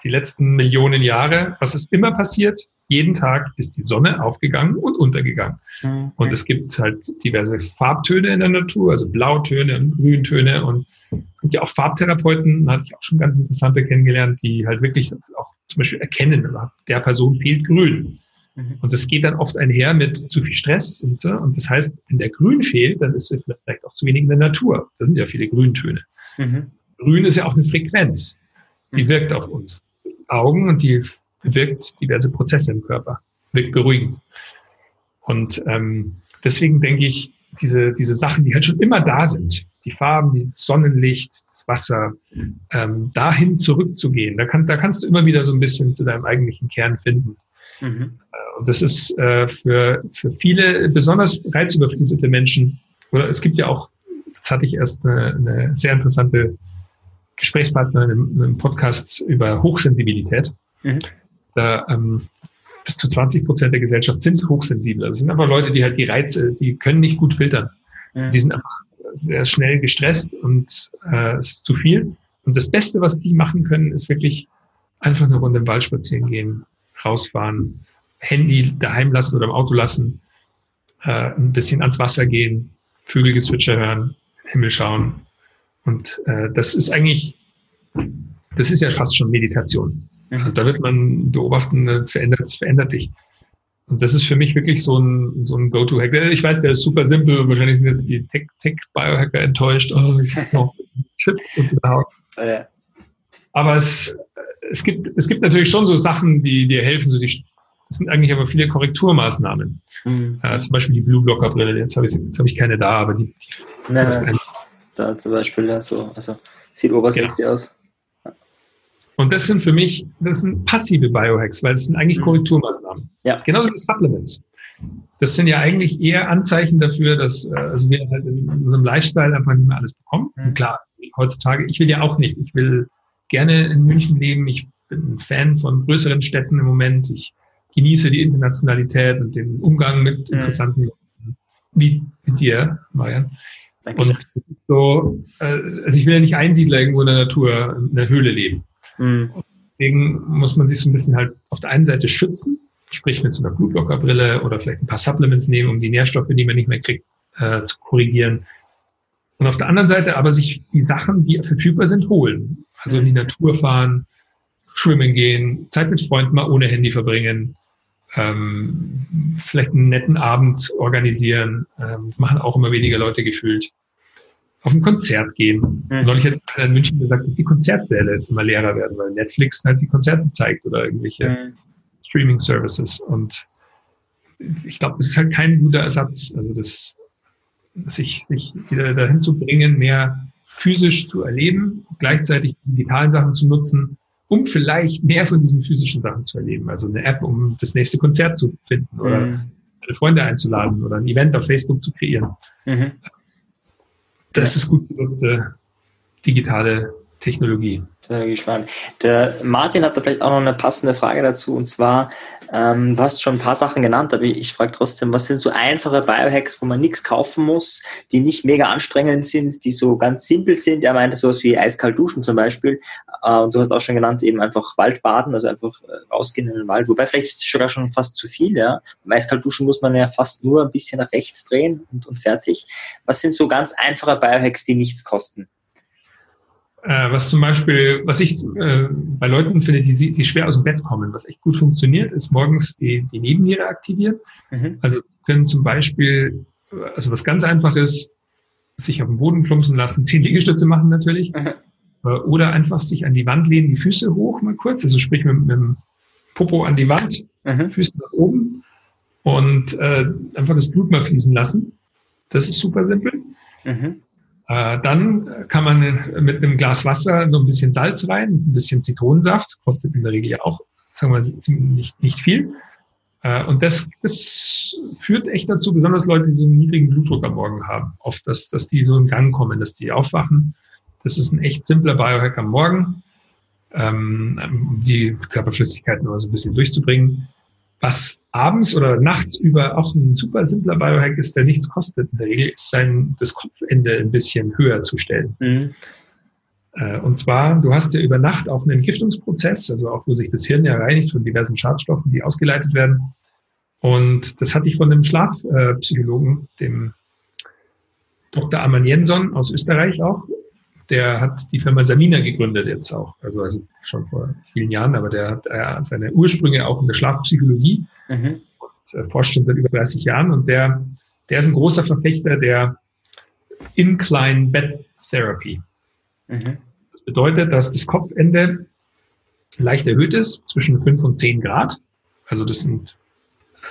die letzten Millionen Jahre, was ist immer passiert? Jeden Tag ist die Sonne aufgegangen und untergegangen. Mhm. Und es gibt halt diverse Farbtöne in der Natur, also Blautöne und Grüntöne. Und es gibt ja auch Farbtherapeuten, da hatte ich auch schon ganz interessante kennengelernt, die halt wirklich auch zum Beispiel erkennen, der Person fehlt Grün. Mhm. Und das geht dann oft einher mit zu viel Stress. Und, äh, und das heißt, wenn der Grün fehlt, dann ist es vielleicht auch zu wenig in der Natur. Da sind ja viele Grüntöne. Mhm. Grün ist ja auch eine Frequenz. Die mhm. wirkt auf uns. Augen und die bewirkt diverse Prozesse im Körper. Wirkt beruhigend. Und ähm, deswegen denke ich, diese, diese Sachen, die halt schon immer da sind, die Farben, das Sonnenlicht, das Wasser, ähm, dahin zurückzugehen, da, kann, da kannst du immer wieder so ein bisschen zu deinem eigentlichen Kern finden. Mhm. Und das ist äh, für, für viele besonders reizüberflutete Menschen, oder es gibt ja auch, das hatte ich erst eine, eine sehr interessante Gesprächspartnerin im, im Podcast über Hochsensibilität. Mhm. Da ähm, bis zu 20 Prozent der Gesellschaft sind hochsensibel. Das sind aber Leute, die halt die Reize, die können nicht gut filtern. Mhm. Die sind einfach sehr schnell gestresst und äh, es ist zu viel. Und das Beste, was die machen können, ist wirklich einfach eine Runde im Wald spazieren gehen, rausfahren, Handy daheim lassen oder im Auto lassen, äh, ein bisschen ans Wasser gehen, Vögelgezwitscher hören, Himmel schauen. Und äh, das ist eigentlich, das ist ja fast schon Meditation. Also da wird man beobachten, äh, verändert, es verändert dich. Und das ist für mich wirklich so ein, so ein Go-To-Hack. Äh, ich weiß, der ist super simpel und wahrscheinlich sind jetzt die Tech-Biohacker enttäuscht. Oh, ich noch Chip und überhaupt. Aber es, es gibt, es gibt natürlich schon so Sachen, die dir helfen, so die das sind eigentlich aber viele Korrekturmaßnahmen. Mhm. Äh, zum Beispiel die Blue Blocker Brille. Jetzt habe ich, jetzt habe ich keine da, aber die. die da zum Beispiel ja so, also sieht obersexy genau. aus. Und das sind für mich, das sind passive Biohacks, weil es sind eigentlich mhm. Korrekturmaßnahmen. Ja. Genauso wie Supplements. Das sind ja eigentlich eher Anzeichen dafür, dass äh, also wir halt in unserem Lifestyle einfach nicht mehr alles bekommen. Mhm. Klar, heutzutage, ich will ja auch nicht. Ich will gerne in München leben. Ich bin ein Fan von größeren Städten im Moment. Ich genieße die Internationalität und den Umgang mit mhm. interessanten Leuten, wie mit dir, Marian. Dankeschön. Und so, äh, also ich will ja nicht Einsiedler irgendwo in der Natur, in der Höhle leben. Mhm. Deswegen muss man sich so ein bisschen halt auf der einen Seite schützen, sprich mit so einer Blutblockerbrille oder vielleicht ein paar Supplements nehmen, um die Nährstoffe, die man nicht mehr kriegt, äh, zu korrigieren. Und auf der anderen Seite aber sich die Sachen, die verfügbar sind, holen. Also in die Natur fahren, schwimmen gehen, Zeit mit Freunden mal ohne Handy verbringen, ähm, vielleicht einen netten Abend organisieren, ähm, machen auch immer weniger Leute gefühlt auf ein Konzert gehen. Mhm. Neulich hat einer in München gesagt, dass die Konzertsäle jetzt immer leerer werden, weil Netflix halt die Konzerte zeigt oder irgendwelche mhm. Streaming-Services. Und ich glaube, das ist halt kein guter Ersatz. Also das, sich, sich wieder dahin zu bringen, mehr physisch zu erleben, gleichzeitig digitalen Sachen zu nutzen, um vielleicht mehr von diesen physischen Sachen zu erleben. Also eine App, um das nächste Konzert zu finden oder mhm. Freunde einzuladen oder ein Event auf Facebook zu kreieren. Mhm das ist gut benutzte digitale Technologie. Ich gespannt. Der Martin hat da vielleicht auch noch eine passende Frage dazu und zwar, ähm, du hast schon ein paar Sachen genannt, aber ich, ich frage trotzdem, was sind so einfache Biohacks, wo man nichts kaufen muss, die nicht mega anstrengend sind, die so ganz simpel sind? Er meinte sowas wie eiskalt duschen zum Beispiel. Äh, und du hast auch schon genannt, eben einfach Waldbaden, also einfach äh, rausgehen in den Wald. Wobei vielleicht ist es sogar schon fast zu viel, ja. Beim eiskalt duschen muss man ja fast nur ein bisschen nach rechts drehen und, und fertig. Was sind so ganz einfache Biohacks, die nichts kosten? Äh, was zum Beispiel, was ich äh, bei Leuten finde, die, die schwer aus dem Bett kommen, was echt gut funktioniert, ist morgens die, die Nebenniere aktivieren. Mhm. Also können zum Beispiel, also was ganz einfach ist, sich auf den Boden plumpsen lassen, zehn Liegestütze machen natürlich. Mhm. Äh, oder einfach sich an die Wand lehnen, die Füße hoch mal kurz, also sprich mit, mit dem Popo an die Wand, mhm. Füße nach oben und äh, einfach das Blut mal fließen lassen. Das ist super simpel. Mhm. Äh, dann kann man mit einem Glas Wasser so ein bisschen Salz rein, ein bisschen Zitronensaft, kostet in der Regel ja auch, sagen wir mal, nicht, nicht viel. Äh, und das, das führt echt dazu, besonders Leute, die so einen niedrigen Blutdruck am Morgen haben, oft, dass, dass die so in Gang kommen, dass die aufwachen. Das ist ein echt simpler Biohack am Morgen, ähm, die Körperflüssigkeiten nur so ein bisschen durchzubringen. Was abends oder nachts über auch ein super simpler Biohack ist, der nichts kostet in der Regel, ist sein, das Kopfende ein bisschen höher zu stellen. Mhm. Äh, und zwar, du hast ja über Nacht auch einen Entgiftungsprozess, also auch wo sich das Hirn ja reinigt von diversen Schadstoffen, die ausgeleitet werden. Und das hatte ich von einem Schlafpsychologen, dem Dr. Aman Jensson aus Österreich auch, der hat die Firma Samina gegründet jetzt auch, also, also schon vor vielen Jahren, aber der hat äh, seine Ursprünge auch in der Schlafpsychologie mhm. und äh, forscht schon seit über 30 Jahren und der, der ist ein großer Verfechter der Incline Bed Therapy. Mhm. Das bedeutet, dass das Kopfende leicht erhöht ist, zwischen 5 und 10 Grad. Also das sind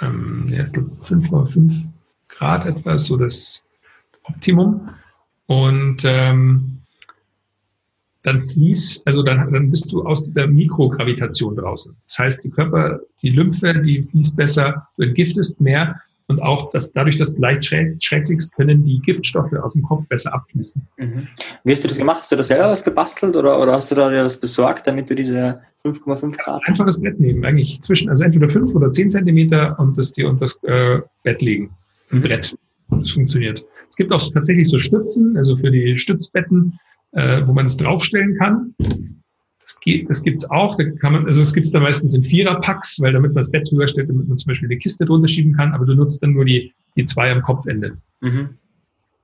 ähm, ja, 5,5 Grad etwas, so das Optimum. Und ähm, dann fließt, also dann, dann bist du aus dieser Mikrogravitation draußen. Das heißt, die Körper, die Lymphe, die fließt besser, du entgiftest mehr und auch dass dadurch, dass du leicht liegst, können die Giftstoffe aus dem Kopf besser abfließen. Mhm. Wie hast du das gemacht? Hast du da selber was gebastelt oder, oder hast du da dir was besorgt, damit du diese 5,5 Grad? Einfach das Bett nehmen, eigentlich zwischen, also entweder 5 oder 10 Zentimeter und das dir unter das äh, Bett legen. Ein mhm. Brett. Das funktioniert. Es gibt auch tatsächlich so Stützen, also für die Stützbetten, äh, wo man es draufstellen kann. Das, geht, das gibt's auch. Da kann man, also es gibt's da meistens in Viererpacks, weil damit man das Bett drüber stellt, damit man zum Beispiel eine Kiste drunter schieben kann, aber du nutzt dann nur die, die zwei am Kopfende. Mhm.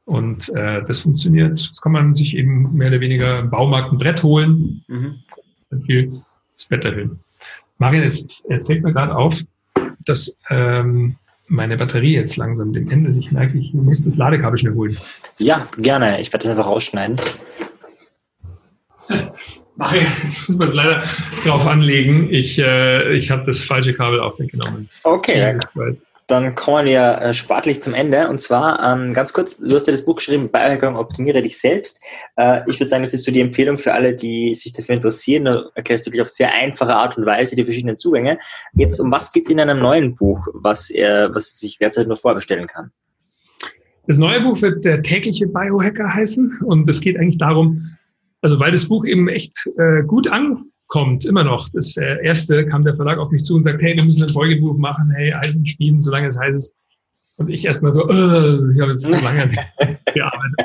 Und äh, das funktioniert. Das kann man sich eben mehr oder weniger im Baumarkt ein Brett holen. Mhm. Dann viel das Bett erhöhen. Marian, jetzt fällt mir gerade auf, dass ähm, meine Batterie jetzt langsam dem Ende sich merke, ich muss das Ladekabel schnell holen. Ja, gerne. Ich werde das einfach rausschneiden. Ach, (laughs) jetzt muss man leider drauf anlegen. Ich, äh, ich habe das falsche Kabel auch weggenommen. Okay, dann kommen wir äh, sportlich zum Ende. Und zwar ähm, ganz kurz, du hast ja das Buch geschrieben, Biohacking, optimiere dich selbst. Äh, ich würde sagen, das ist so die Empfehlung für alle, die sich dafür interessieren. Da erklärst du dich auf sehr einfache Art und Weise die verschiedenen Zugänge. Jetzt, um was geht es in einem neuen Buch, was, er, was sich derzeit nur vorbestellen kann? Das neue Buch wird der tägliche Biohacker heißen und es geht eigentlich darum, also weil das Buch eben echt äh, gut ankommt, immer noch. Das äh, erste kam der Verlag auf mich zu und sagt, hey, wir müssen ein Folgebuch machen, hey, Eisen spielen, solange es heiß ist. Und ich erstmal so, äh, ich habe jetzt so lange gearbeitet.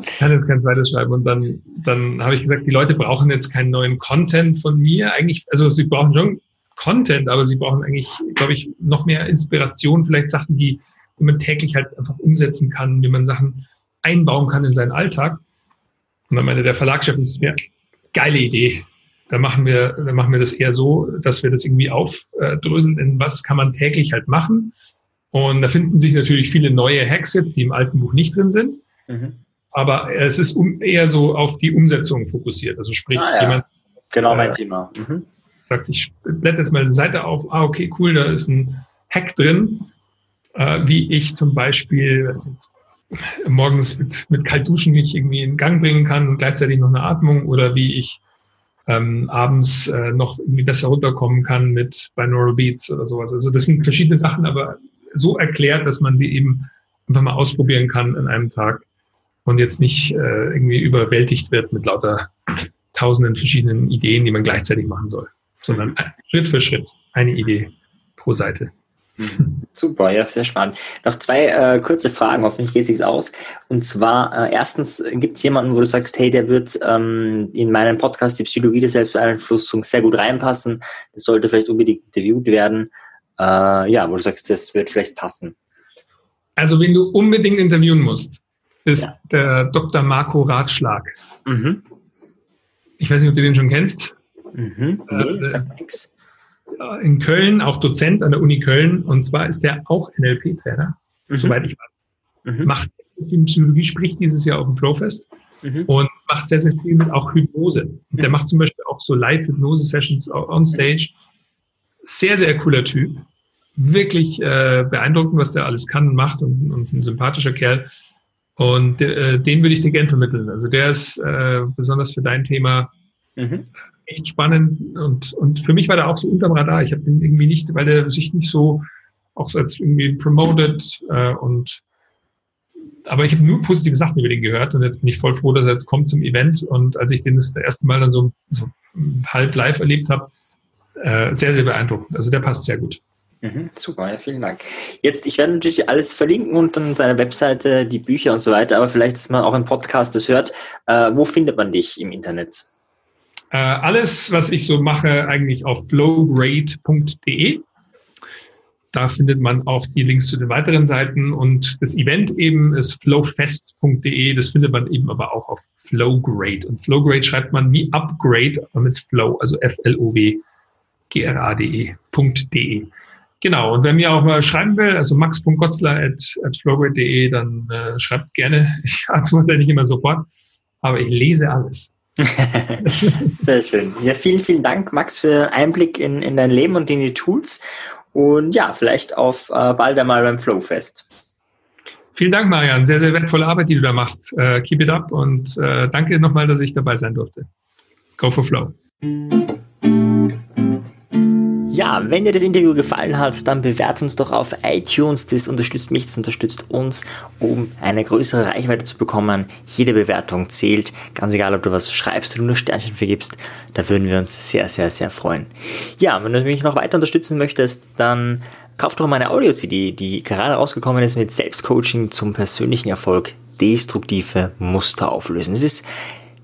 Ich kann jetzt kein zweites schreiben. Und dann, dann habe ich gesagt, die Leute brauchen jetzt keinen neuen Content von mir. Eigentlich, also sie brauchen schon Content, aber sie brauchen eigentlich, glaube ich, noch mehr Inspiration, vielleicht Sachen, die, die man täglich halt einfach umsetzen kann, wie man Sachen einbauen kann in seinen Alltag. Und dann meinte der Verlagschef, ja, geile Idee. Da machen wir, da machen wir das eher so, dass wir das irgendwie aufdröseln, in was kann man täglich halt machen. Und da finden sich natürlich viele neue Hacks jetzt, die im alten Buch nicht drin sind. Mhm. Aber es ist eher so auf die Umsetzung fokussiert. Also sprich, ah, ja. jemand. Genau mein äh, Thema. Mhm. Sagt, ich blätter jetzt mal eine Seite auf. Ah, okay, cool, da ist ein Hack drin, äh, wie ich zum Beispiel, was jetzt, morgens mit, mit Kaltduschen mich irgendwie in Gang bringen kann und gleichzeitig noch eine Atmung oder wie ich ähm, abends äh, noch irgendwie besser runterkommen kann mit Binaural Beats oder sowas. Also das sind verschiedene Sachen, aber so erklärt, dass man sie eben einfach mal ausprobieren kann in einem Tag und jetzt nicht äh, irgendwie überwältigt wird mit lauter tausenden verschiedenen Ideen, die man gleichzeitig machen soll, sondern Schritt für Schritt eine Idee pro Seite. (laughs) Super, ja, sehr spannend. Noch zwei äh, kurze Fragen, hoffentlich geht es sich aus. Und zwar, äh, erstens, gibt es jemanden, wo du sagst, hey, der wird ähm, in meinen Podcast die Psychologie der Selbstbeeinflussung sehr gut reinpassen, das sollte vielleicht unbedingt interviewt werden. Äh, ja, wo du sagst, das wird vielleicht passen. Also, wenn du unbedingt interviewen musst, ist ja. der Dr. Marco Ratschlag. Mhm. Ich weiß nicht, ob du den schon kennst. Mhm. Nee, äh, sagt nichts in Köln, auch Dozent an der Uni Köln. Und zwar ist der auch NLP-Trainer, mhm. soweit ich weiß. Mhm. Macht Psychologie, spricht dieses Jahr auf dem Flowfest mhm. und macht sehr, sehr viel mit auch Hypnose. Und der macht zum Beispiel auch so Live-Hypnose-Sessions on Stage. Sehr, sehr cooler Typ. Wirklich äh, beeindruckend, was der alles kann und macht und, und ein sympathischer Kerl. Und äh, den würde ich dir gern vermitteln. Also der ist äh, besonders für dein Thema mhm echt spannend und, und für mich war der auch so unterm Radar. Ich habe ihn irgendwie nicht, weil er sich nicht so auch als irgendwie promoted äh, und aber ich habe nur positive Sachen über den gehört und jetzt bin ich voll froh, dass er jetzt kommt zum Event und als ich den das erste Mal dann so, so halb live erlebt habe, äh, sehr, sehr beeindruckend. Also der passt sehr gut. Mhm, super, ja, vielen Dank. Jetzt, ich werde natürlich alles verlinken und dann deine Webseite, die Bücher und so weiter, aber vielleicht, dass man auch im Podcast das hört. Äh, wo findet man dich im Internet? Äh, alles, was ich so mache, eigentlich auf flowgrade.de. Da findet man auch die Links zu den weiteren Seiten und das Event eben ist flowfest.de. Das findet man eben aber auch auf Flowgrade. Und Flowgrade schreibt man wie Upgrade, aber mit Flow, also F-L-O-W G-R-A-D-E.de. Genau. Und wer mir auch mal schreiben will, also max.gotzler at, at flowgrade.de, dann äh, schreibt gerne. (laughs) Ich antworte nicht immer sofort, aber ich lese alles. (laughs) Sehr schön. Ja, vielen, vielen Dank, Max, für Einblick in, in dein Leben und in die Tools. Und ja, vielleicht auf äh, bald einmal beim Flowfest. Vielen Dank, Marian. Sehr, sehr wertvolle Arbeit, die du da machst. Äh, keep it up und äh, danke nochmal, dass ich dabei sein durfte. Go for Flow. Ja, wenn dir das Interview gefallen hat, dann bewert uns doch auf iTunes. Das unterstützt mich, das unterstützt uns, um eine größere Reichweite zu bekommen. Jede Bewertung zählt, ganz egal, ob du was schreibst oder nur Sternchen vergibst. Da würden wir uns sehr, sehr, sehr freuen. Ja, wenn du mich noch weiter unterstützen möchtest, dann kauf doch meine Audio-CD, die gerade rausgekommen ist mit Selbstcoaching zum persönlichen Erfolg. Destruktive Muster auflösen. Es ist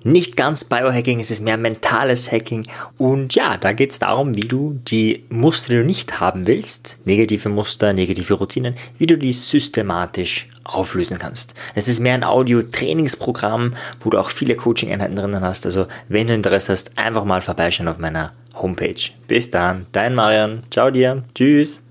nicht ganz Biohacking, es ist mehr mentales Hacking. Und ja, da geht es darum, wie du die Muster, die du nicht haben willst, negative Muster, negative Routinen, wie du die systematisch auflösen kannst. Es ist mehr ein Audio-Trainingsprogramm, wo du auch viele Coaching-Einheiten drinnen hast. Also, wenn du Interesse hast, einfach mal vorbeischauen auf meiner Homepage. Bis dann, dein Marian. Ciao dir. Tschüss.